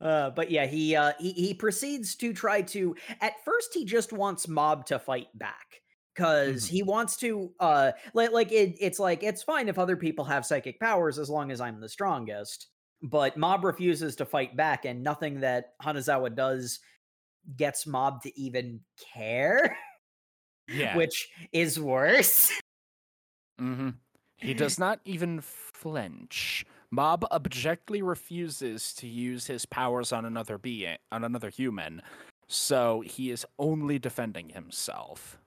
Uh, but yeah, he uh, he he proceeds to try to. At first, he just wants Mob to fight back because Mhm. he wants to. Uh, like like it, it's like it's fine if other people have psychic powers as long as I'm the strongest. But Mob refuses to fight back, and nothing that Hanazawa does gets Mob to even care, Yeah. which is worse. hmm He does not even flinch. Mob abjectly refuses to use his powers on another being, on another human, so he is only defending himself.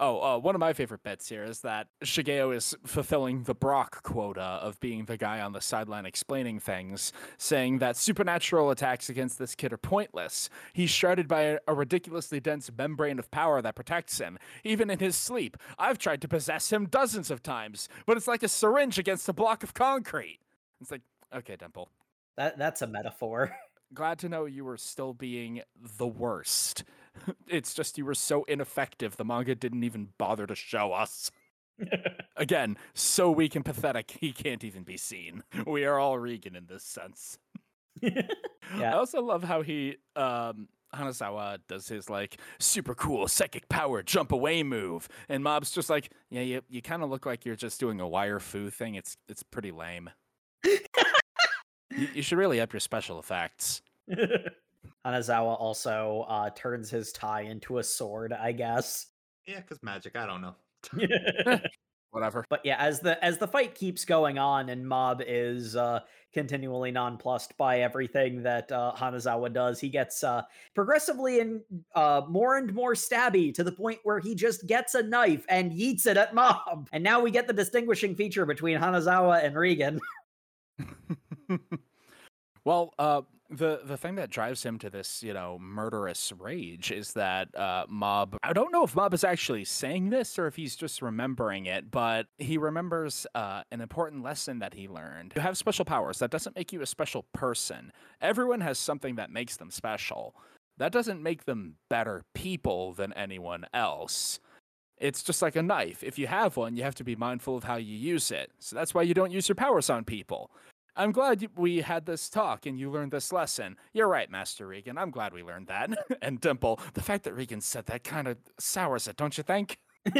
Oh, uh, one of my favorite bits here is that Shigeo is fulfilling the Brock quota of being the guy on the sideline explaining things, saying that supernatural attacks against this kid are pointless. He's shrouded by a, a ridiculously dense membrane of power that protects him, even in his sleep. I've tried to possess him dozens of times, but it's like a syringe against a block of concrete. It's like, okay, Dimple. That that's a metaphor. Glad to know you were still being the worst. It's just you were so ineffective, the manga didn't even bother to show us. Again, so weak and pathetic, he can't even be seen. We are all Reigen in this sense. yeah. I also love how he, um, Hanazawa does his like super cool psychic power jump away move, and Mob's just like, yeah, you, you kind of look like you're just doing a wire fu thing. It's it's pretty lame. You, you should really up your special effects. Hanazawa also uh, turns his tie into a sword, I guess. Yeah, because magic. I don't know. Whatever. but yeah, as the as the fight keeps going on and Mob is uh, continually nonplussed by everything that uh, Hanazawa does, he gets uh, progressively and uh, more and more stabby to the point where he just gets a knife and yeets it at Mob. And now we get the distinguishing feature between Hanazawa and Reigen. well, uh, the the thing that drives him to this, you know, murderous rage is that uh, Mob. I don't know if Mob is actually saying this or if he's just remembering it, but he remembers uh, an important lesson that he learned. You have special powers. That doesn't make you a special person. Everyone has something that makes them special. That doesn't make them better people than anyone else. It's just like a knife. If you have one, you have to be mindful of how you use it. So that's why you don't use your powers on people. I'm glad we had this talk and you learned this lesson. You're right, Master Reigen. I'm glad we learned that. and Dimple, the fact that Reigen said that kind of sours it, don't you think?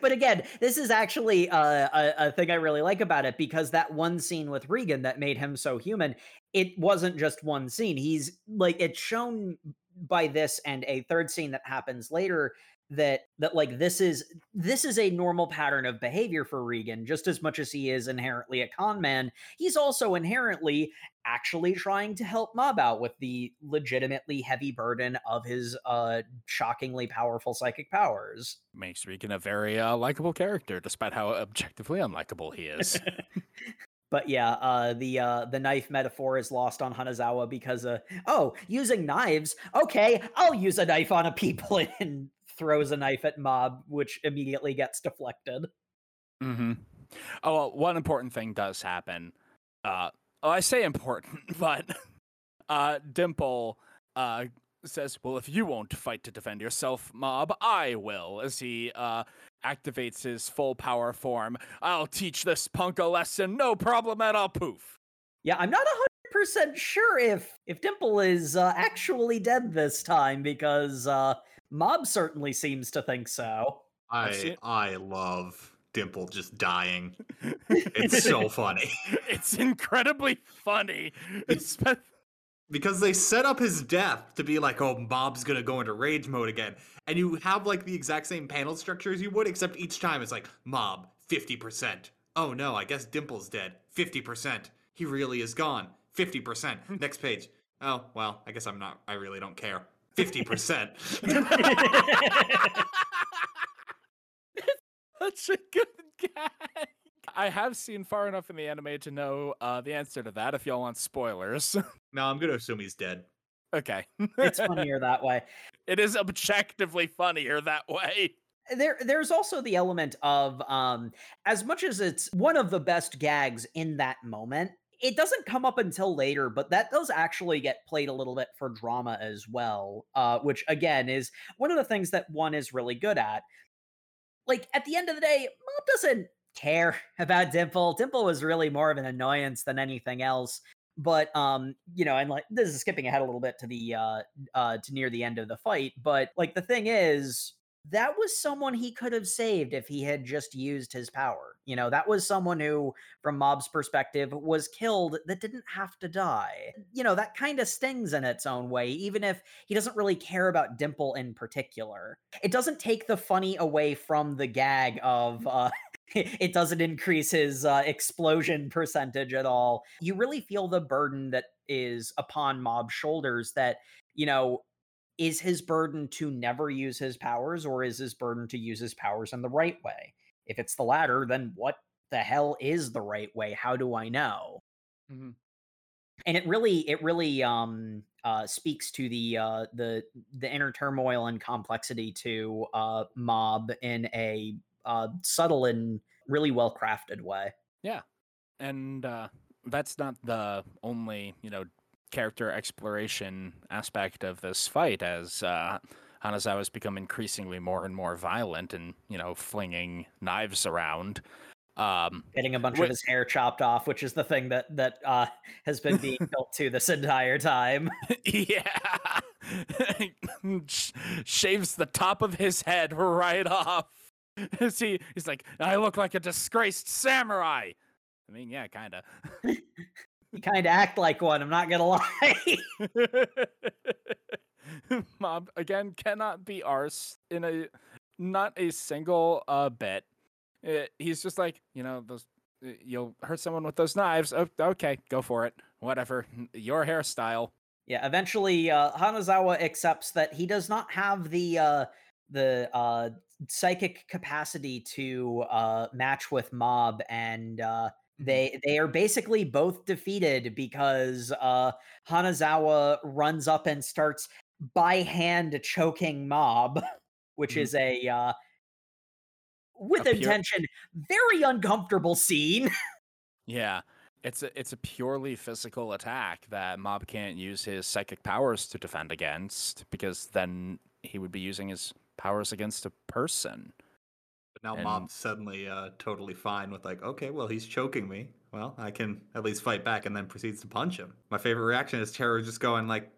but again, this is actually uh, a, a thing I really like about it because that one scene with Reigen that made him so human, it wasn't just one scene. He's like it's shown by this and a third scene that happens later that that like this is this is a normal pattern of behavior for Reigen just as much as he is inherently a con man he's also inherently actually trying to help Mob out with the legitimately heavy burden of his uh shockingly powerful psychic powers Makes Reigen a very uh, likable character, despite how objectively unlikable he is. But yeah, uh, the uh, the knife metaphor is lost on Hanazawa because uh, oh, using knives. Okay, I'll use a knife on a people and throws a knife at Mob, which immediately gets deflected. Mm-hmm. Oh, well, one important thing does happen. Uh, oh, I say important, but uh, Dimple uh, says, "Well, if you won't fight to defend yourself, Mob, I will." As he uh, activates his full power form, I'll teach this punk a lesson. No problem at all. Poof. Yeah, I'm not hundred percent sure if if Dimple is uh, actually dead this time because uh, Mob certainly seems to think so. I've I love Dimple just dying. It's so funny it's incredibly funny. Espe- because they set up his death to be like, oh, Mob's gonna go into rage mode again, and you have like the exact same panel structure as you would, except each time it's like Mob fifty percent. Oh no, I guess Dimple's dead. Fifty percent. He really is gone. Fifty percent. Hmm. Next page. Oh well, I guess I'm not. I really don't care. Fifty percent. Such a good gag. I have seen far enough in the anime to know uh, the answer to that. If y'all want spoilers, No, I'm gonna assume he's dead. okay. It's funnier that way. It is objectively funnier that way. there there's also the element of um as much as it's one of the best gags in that moment it doesn't come up until later but that does actually get played a little bit for drama as well uh which again is one of the things that one is really good at like at the end of the day mob doesn't care about dimple dimple was really more of an annoyance than anything else but um you know and like this is skipping ahead a little bit to the uh uh to near the end of the fight but like the thing is that was someone he could have saved if he had just used his power. You know, that was someone who, from Mob's perspective, was killed that didn't have to die. You know, that kind of stings in its own way, even if he doesn't really care about Dimple in particular. It doesn't take the funny away from the gag of, uh, it doesn't increase his uh, explosion percentage at all. You really feel the burden that is upon Mob's shoulders that, you know, is his burden to never use his powers or is his burden to use his powers in the right way? If it's the latter, then what the hell is the right way? How do I know? Mm-hmm. And it really it really um uh speaks to the uh the the inner turmoil and complexity to uh mob in a uh subtle and really well crafted way. Yeah, and uh, that's not the only you know character exploration aspect of this fight as uh, Hanazawa's become increasingly more and more violent and you know flinging knives around um, Getting a bunch of his hair chopped off, which is the thing that that uh has been being built to this entire time. yeah shaves the top of his head right off As he, he's like i look like a disgraced samurai i mean yeah kind of You kind of act like one, I'm not gonna lie. Mob again cannot be arse in a not a single uh bit. Uh, he's just like you know those. uh, You'll hurt someone with those knives. Oh, okay, go for it. Whatever. Your hairstyle. Yeah, eventually uh, Hanazawa accepts that he does not have the uh, the uh, psychic capacity to uh, match with Mob, and uh, they they are basically both defeated because uh, Hanazawa runs up and starts by hand choking Mob, which Mhm. is a uh, with A pure- intention very uncomfortable scene. Yeah, it's a it's a purely physical attack that Mob can't use his psychic powers to defend against because then he would be using his powers against a person. But now And- Mob's suddenly uh, totally fine with like, okay, well he's choking me. Well, I can at least fight back, and then proceeds to punch him. My favorite reaction is Teru just going like,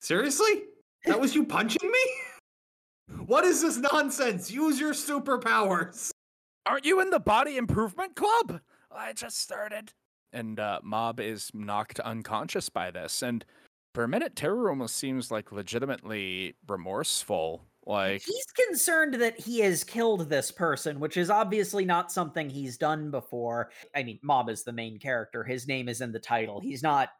seriously? That was you punching me? What is this nonsense? Use your superpowers. Aren't you in the body improvement club? I just started. And uh, Mob is knocked unconscious by this. And for a minute, Teru almost seems like legitimately remorseful. Like, he's concerned that he has killed this person, which is obviously not something he's done before. I mean, Mob is the main character. His name is in the title. He's not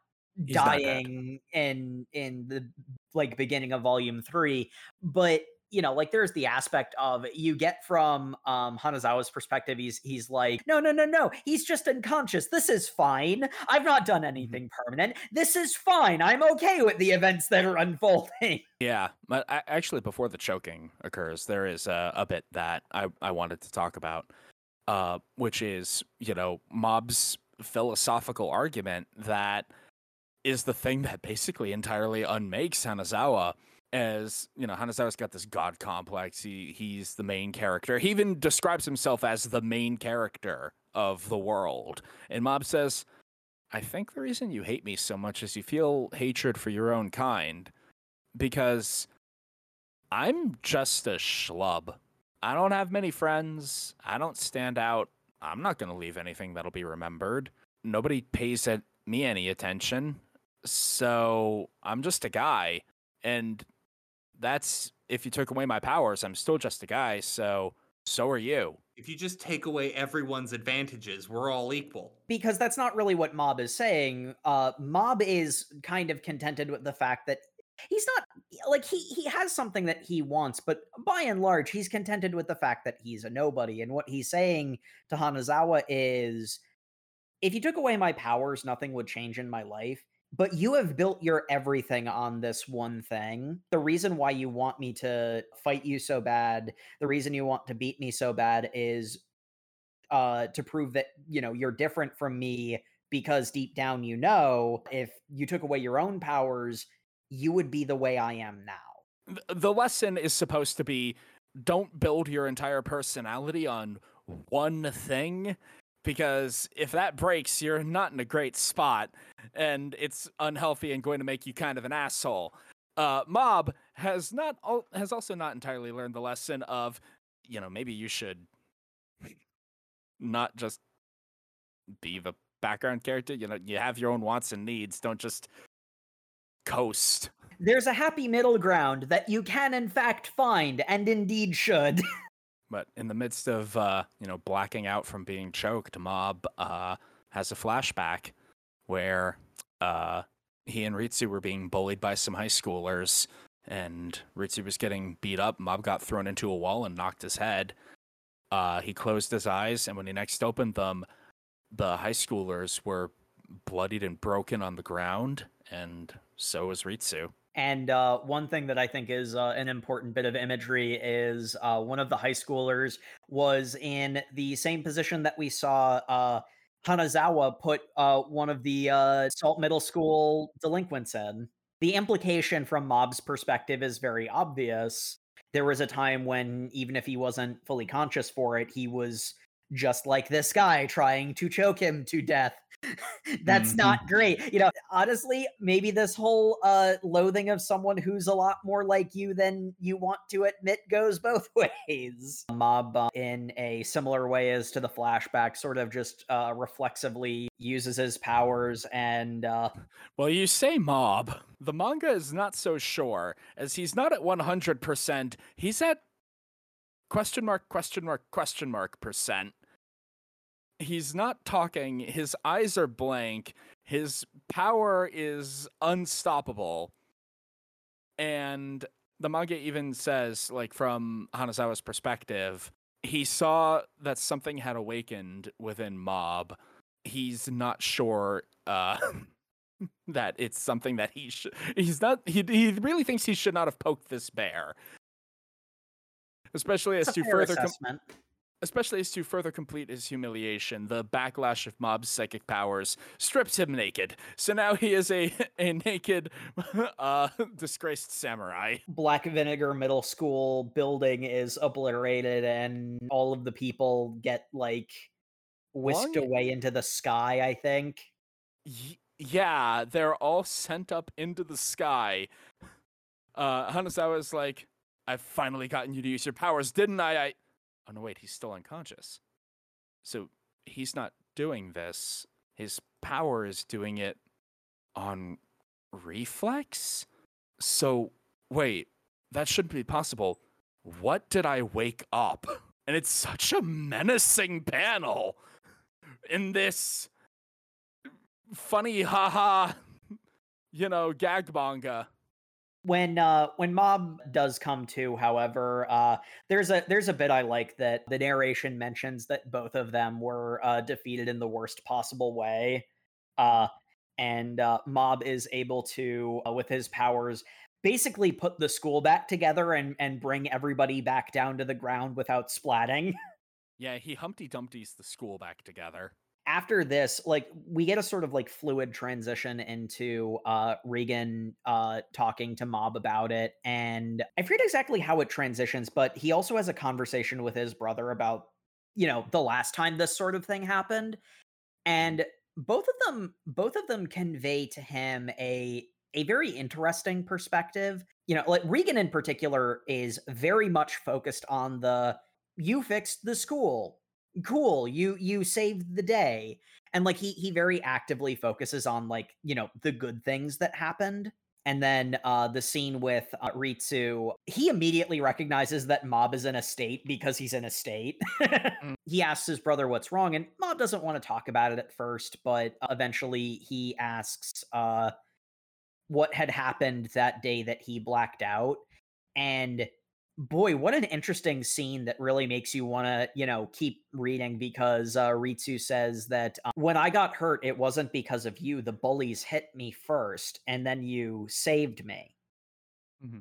He's not dying in in the like beginning of volume 3, but you know, like there's the aspect of you get from um Hanazawa's perspective he's he's like, "No, no, no, no. He's just unconscious. This is fine. I've not done anything permanent. This is fine. I'm okay with the events that are unfolding." yeah. But a- actually, before the choking occurs, there is a, a bit that I, I wanted to talk about, uh, which is, you know, Mob's philosophical argument that is the thing that basically entirely unmakes Hanazawa. As you know, Hanazawa's got this god complex. He he's the main character. He even describes himself as the main character of the world. And Mob says, "I think the reason you hate me so much is you feel hatred for your own kind, because I'm just a schlub. I don't have many friends. I don't stand out. I'm not going to leave anything that'll be remembered. Nobody pays me any attention. So I'm just a guy. And that's if you took away my powers, I'm still just a guy. So so are you. If you just take away everyone's advantages, we're all equal. because that's not really what Mob is saying. Uh, Mob is kind of contented with the fact that he's not like he he has something that he wants, but by and large, he's contented with the fact that he's a nobody. And what he's saying to Hanazawa is, if you took away my powers, nothing would change in my life. But you have built your everything on this one thing. The reason why you want me to fight you so bad, the reason you want to beat me so bad is uh to prove that you know you're different from me because deep down you know if you took away your own powers you would be the way i am now The lesson is supposed to be don't build your entire personality on one thing because if that breaks, you're not in a great spot and it's unhealthy and going to make you kind of an asshole. Uh, Mob has not al- has also not entirely learned the lesson of, you know, maybe you should not just be the background character. You know, you have your own wants and needs. Don't just coast. there's a happy middle ground that you can in fact find and indeed should But in the midst of uh, you know blacking out from being choked, Mob uh, has a flashback where uh, he and Ritsu were being bullied by some high schoolers, and Ritsu was getting beat up. Mob got thrown into a wall and knocked his head. Uh, he closed his eyes, and when he next opened them, the high schoolers were bloodied and broken on the ground, and so was Ritsu. And uh, one thing that I think is uh, an important bit of imagery is uh, one of the high schoolers was in the same position that we saw uh, Hanazawa put uh, one of the uh, Salt Middle School delinquents in. The implication from Mob's perspective is very obvious. There was a time when, even if he wasn't fully conscious for it, he was just like this guy trying to choke him to death. That's Mhm. not great. You know, honestly, maybe this whole uh loathing of someone who's a lot more like you than you want to admit goes both ways. Mob uh, in a similar way as to the flashback sort of just uh reflexively uses his powers and uh Well, you say mob. The manga is not so sure, as he's not at 100%. He's at question mark, question mark, question mark percent. He's not talking. His eyes are blank. His power is unstoppable. And the manga even says, like, from Hanazawa's perspective, he saw that something had awakened within Mob. He's not sure uh, that it's something that he should. He's not. He he really thinks he should not have poked this bear. Especially as to further, com- especially as to further complete his humiliation, the backlash of Mob's psychic powers strips him naked. So now he is a a naked, uh, disgraced samurai. Black Vinegar Middle School building is obliterated, and all of the people get like whisked Long- away into the sky. I think. Y- yeah, they're all sent up into the sky. Uh, Hanazawa's like, I've finally gotten you to use your powers, didn't I? I. Oh no, wait, he's still unconscious. So he's not doing this. His power is doing it on reflex. So wait, that shouldn't be possible. What did I wake up? And it's such a menacing panel in this funny haha you know gag manga when uh when mob does come to however uh there's a there's a bit i like that the narration mentions that both of them were uh defeated in the worst possible way uh and uh mob is able to uh, with his powers basically put the school back together and and bring everybody back down to the ground without splatting. Yeah he humpty dumpty's the school back together after this, like we get a sort of like fluid transition into uh Reigen uh talking to Mob about it. And I forget exactly how it transitions, but he also has a conversation with his brother about, you know, the last time this sort of thing happened. And both of them both of them convey to him a a very interesting perspective. You know, like Reigen in particular is very much focused on the you fixed the school cool you you saved the day and like he he very actively focuses on like you know the good things that happened and then uh the scene with uh, Ritsu he immediately recognizes that Mob is in a state because he's in a state. He asks his brother what's wrong and Mob doesn't want to talk about it at first but uh, eventually he asks uh what had happened that day that he blacked out and boy, what an interesting scene that really makes you want to, you know, keep reading because uh, Ritsu says that uh, when I got hurt, it wasn't because of you. The bullies hit me first, and then you saved me. Mm-hmm.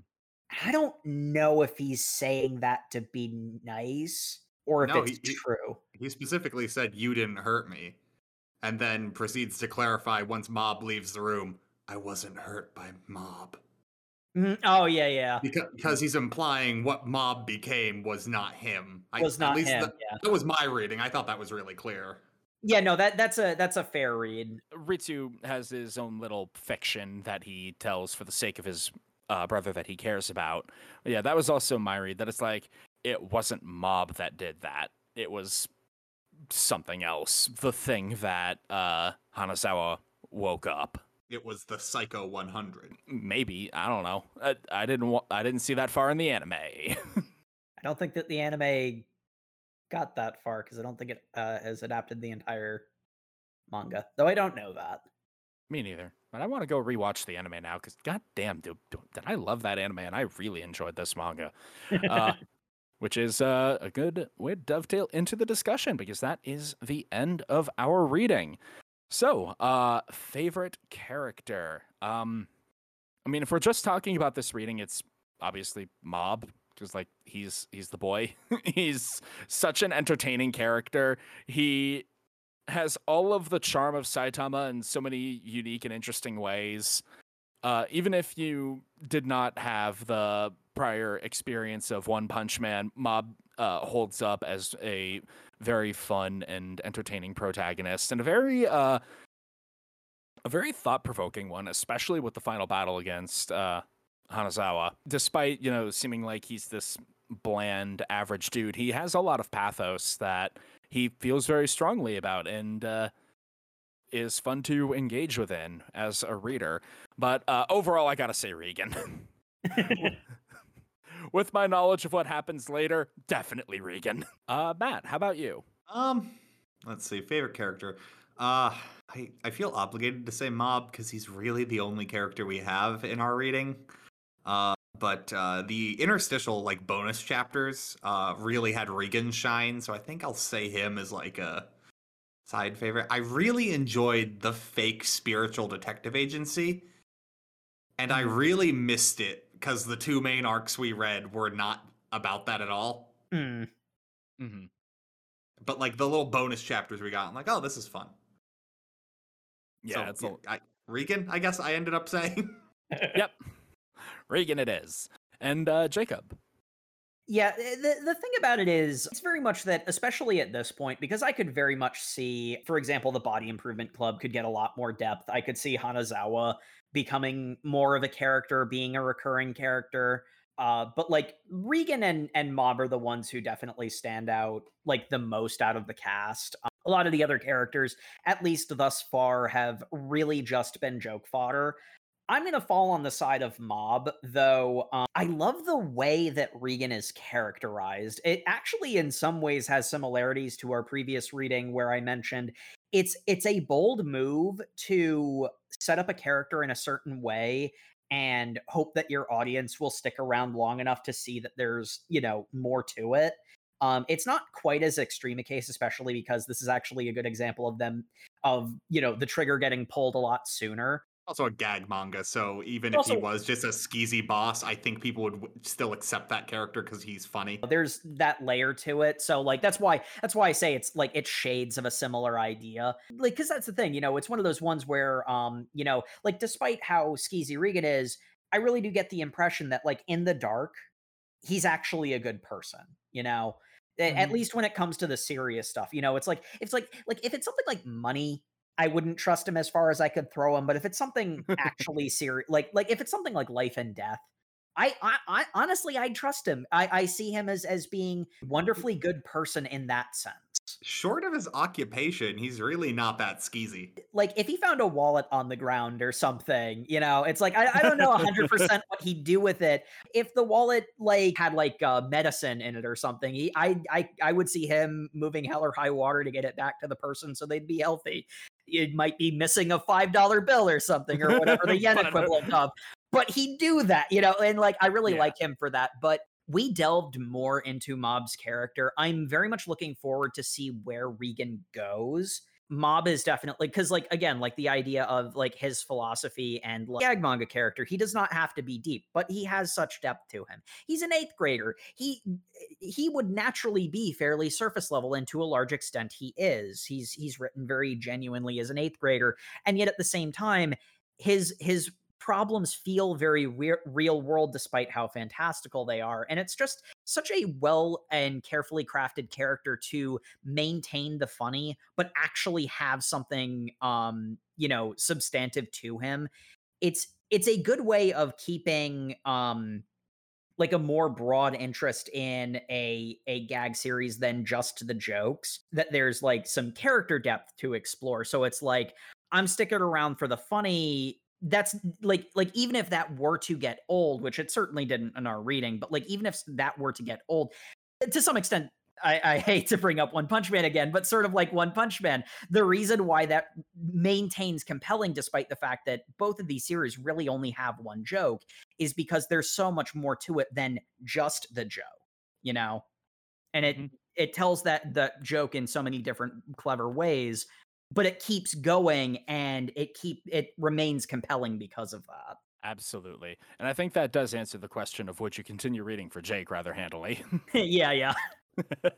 I don't know if he's saying that to be nice or if No, it's he- true. He specifically said, You didn't hurt me. And then proceeds to clarify once Mob leaves the room, I wasn't hurt by Mob. Mhm. Oh yeah, yeah, Because, because he's implying what Mob became was not him. I, was at not least him. That, yeah, that was my reading. I thought that was really clear. yeah. No, that that's a that's a fair read. ritsu has his own little fiction that he tells for the sake of his uh, brother that he cares about But yeah that was also my read that it's like it wasn't mob that did that it was something else the thing that uh hanazawa woke up It was the Psycho 100. maybe i don't know i, I didn't wa- i didn't see that far in the anime I don't think that the anime got that far because I don't think it uh, has adapted the entire manga, though I don't know that. Me neither. But I want to go rewatch the anime now because goddamn, dude, dude, did I love that anime and I really enjoyed this manga. Uh, which is uh, a good way to dovetail into the discussion because that is the end of our reading. So, uh, favorite character. Um, I mean, if we're just talking about this reading, it's obviously Mob because like he's he's the boy. he's such an entertaining character. He has all of the charm of Saitama in so many unique and interesting ways. Uh, even if you did not have the prior experience of One Punch Man, Mob uh, holds up as a very fun and entertaining protagonist and a very uh, a very thought provoking one, especially with the final battle against uh, Hanazawa. Despite you know seeming like he's this bland average dude, he has a lot of pathos that he feels very strongly about and uh, is fun to engage within as a reader. But uh, overall, I gotta say Reigen. With my knowledge of what happens later, definitely Reigen. Uh, Matt, how about you? Um, let's see, favorite character. Uh, I I feel obligated to say Mob because he's really the only character we have in our reading. Uh, but uh, the interstitial like bonus chapters uh really had Reigen shine, so I think I'll say him as like a side favorite. I really enjoyed the fake spiritual detective agency, and I really missed it because the two main arcs we read were not about that at all. Hmm. Mm-hmm. But like the little bonus chapters we got, I'm like, oh, this is fun. Yeah, So, it's a, I, Reigen, I guess I ended up saying. yep. Reigen it is. And uh, Jacob. Yeah, the the thing about it is, it's very much that, especially at this point, because I could very much see, for example, the Body Improvement Club could get a lot more depth. I could see Hanazawa becoming more of a character, being a recurring character. Uh, but like Reigen and and Mob are the ones who definitely stand out like the most out of the cast. Um, a lot of the other characters, at least thus far, have really just been joke fodder. I'm going to fall on the side of Mob, though. Um, I love the way that Reigen is characterized. It actually, in some ways, has similarities to our previous reading where I mentioned it's it's a bold move to set up a character in a certain way and hope that your audience will stick around long enough to see that there's you know more to it. Um, it's not quite as extreme a case, especially because this is actually a good example of them of you know the trigger getting pulled a lot sooner. Also a gag manga, so even Also- if he was just a skeezy boss, I think people would w- still accept that character because he's funny. there's that layer to it so like that's why that's why i say it's like it's shades of a similar idea. Like because that's the thing you know it's one of those ones where um you know like despite how skeezy Reigen is i really do get the impression that like in the dark he's actually a good person you know? A- at least when it comes to the serious stuff you know it's like it's like like if it's something like money I wouldn't trust him as far as I could throw him, but if it's something actually serious, like like if it's something like life and death, I, I, I honestly I trust him. I, I see him as as being wonderfully good person in that sense. Short of his occupation, he's really not that skeezy. Like if he found a wallet on the ground or something, you know, it's like I, I don't know hundred percent what he'd do with it. If the wallet like had like uh, medicine in it or something, he, I I I would see him moving hell or high water to get it back to the person so they'd be healthy. It might be missing a five dollar bill or something or whatever the yen equivalent of. But he'd do that, you know, and like I really Yeah. like him for that. But we delved more into Mob's character. I'm very much looking forward to see where Reigen goes. Mob is definitely because, like, again, like the idea of like his philosophy and like, gag manga character, he does not have to be deep, but he has such depth to him. He's an eighth grader. He eh, he would naturally be fairly surface level, and to a large extent, he is. He's he's written very genuinely as an eighth grader, and yet at the same time, his his problems feel very re- real world despite how fantastical they are and it's just such a well and carefully crafted character to maintain the funny but actually have something um you know substantive to him. It's it's a good way of keeping um like a more broad interest in a a gag series than just the jokes that there's like some character depth to explore. So it's like i'm sticking around for the funny that's like like even if that were to get old which it certainly didn't in our reading but like even if that were to get old to some extent I, I hate to bring up One Punch Man again, but sort of like One Punch Man, the reason why that maintains compelling, despite the fact that both of these series really only have one joke, is because there's so much more to it than just the joke, you know? And it Mhm. it tells that the joke in so many different clever ways, but it keeps going and it keep it remains compelling because of that. Absolutely. And I think that does answer the question of would you continue reading for Jake rather handily. yeah, yeah.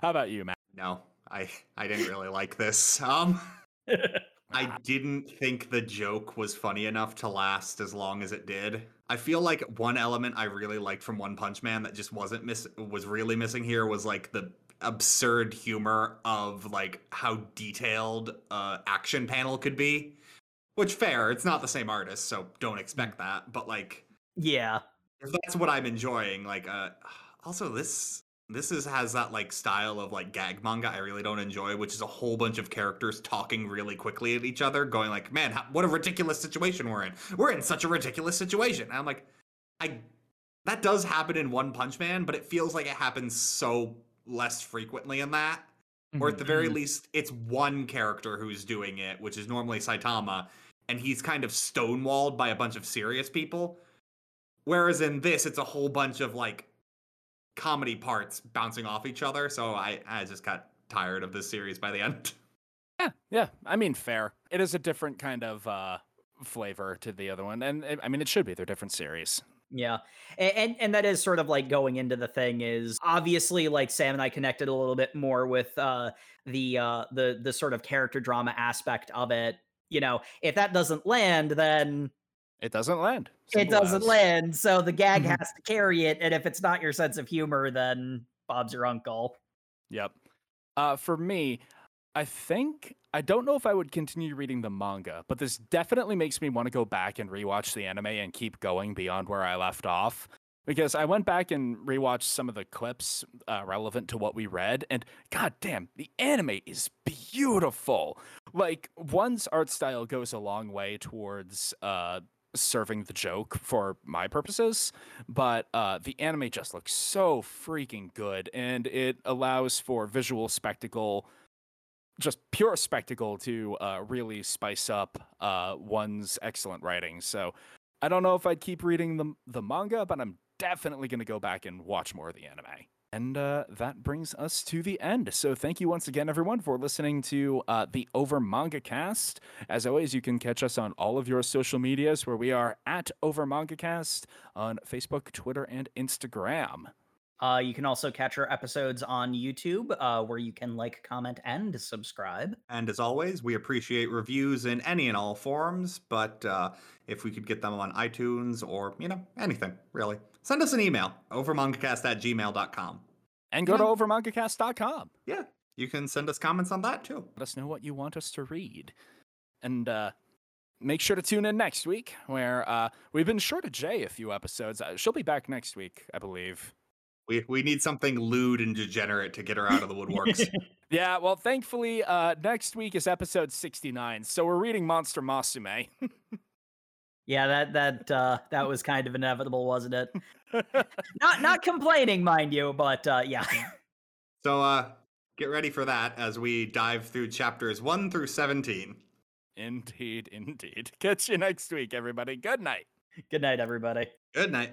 How about you, Matt? No, I I didn't really like this. Um, I didn't think the joke was funny enough to last as long as it did. I feel like one element I really liked from One Punch Man that just wasn't miss was really missing here was like the absurd humor of like how detailed uh action panel could be. Which fair, it's not the same artist, so don't expect that. But like yeah. if that's what I'm enjoying, like uh also this this is has that like style of like gag manga I really don't enjoy, which is a whole bunch of characters talking really quickly at each other, going like, "Man, how, what a ridiculous situation we're in. We're in such a ridiculous situation." And I'm like, I that does happen in One Punch Man, but it feels like it happens so less frequently in that. Or at the very Mhm. least, it's one character who's doing it, which is normally Saitama, and he's kind of stonewalled by a bunch of serious people. Whereas in this, it's a whole bunch of like comedy parts bouncing off each other. So I, I just got tired of this series by the end. Yeah, yeah. I mean, fair. It is a different kind of uh, flavor to the other one, and it, I mean, it should be. They're different series. Yeah. And, and and that is sort of like going into the thing is obviously like Sam and I connected a little bit more with uh the uh the the sort of character drama aspect of it. You know, if that doesn't land, then It doesn't land. it doesn't as. land. So the gag Mhm. has to carry it. And if it's not your sense of humor, then Bob's your uncle. Yep. Uh, for me, I think I don't know if I would continue reading the manga, but this definitely makes me want to go back and rewatch the anime and keep going beyond where I left off. Because I went back and rewatched some of the clips uh, relevant to what we read, and god damn, the anime is beautiful. Like, one's art style goes a long way towards uh, serving the joke for my purposes, but uh, the anime just looks so freaking good, and it allows for visual spectacle, just pure spectacle, to uh, really spice up uh, one's excellent writing. So I don't know if I'd keep reading the the manga, but I'm definitely going to go back and watch more of the anime. And uh, that brings us to the end. So thank you once again, everyone, for listening to uh, the Over Manga Cast. As always, you can catch us on all of your social medias, where we are at Over Manga Cast on Facebook, Twitter, and Instagram. Uh, you can also catch our episodes on YouTube, uh, where you can like, comment, and subscribe. And as always, we appreciate reviews in any and all forms, but uh, if we could get them on iTunes or, you know, anything, really, send us an email, overmangacast at gmail.com. And go Yeah. to overmangacast.com. Yeah, you can send us comments on that too. Let us know what you want us to read. And uh, make sure to tune in next week, where uh, we've been short of Jay a few episodes. Uh, she'll be back next week, I believe. We, we need something lewd and degenerate to get her out of the woodworks. Yeah, well, thankfully, uh, next week is episode 69, so we're reading Monster Musume. Yeah, that that uh, that was kind of inevitable, wasn't it? not not complaining, mind you, but uh, yeah. so uh, get ready for that as we dive through chapters 1 through 17. indeed, indeed. Catch you next week, everybody. Good night. Good night, everybody. Good night.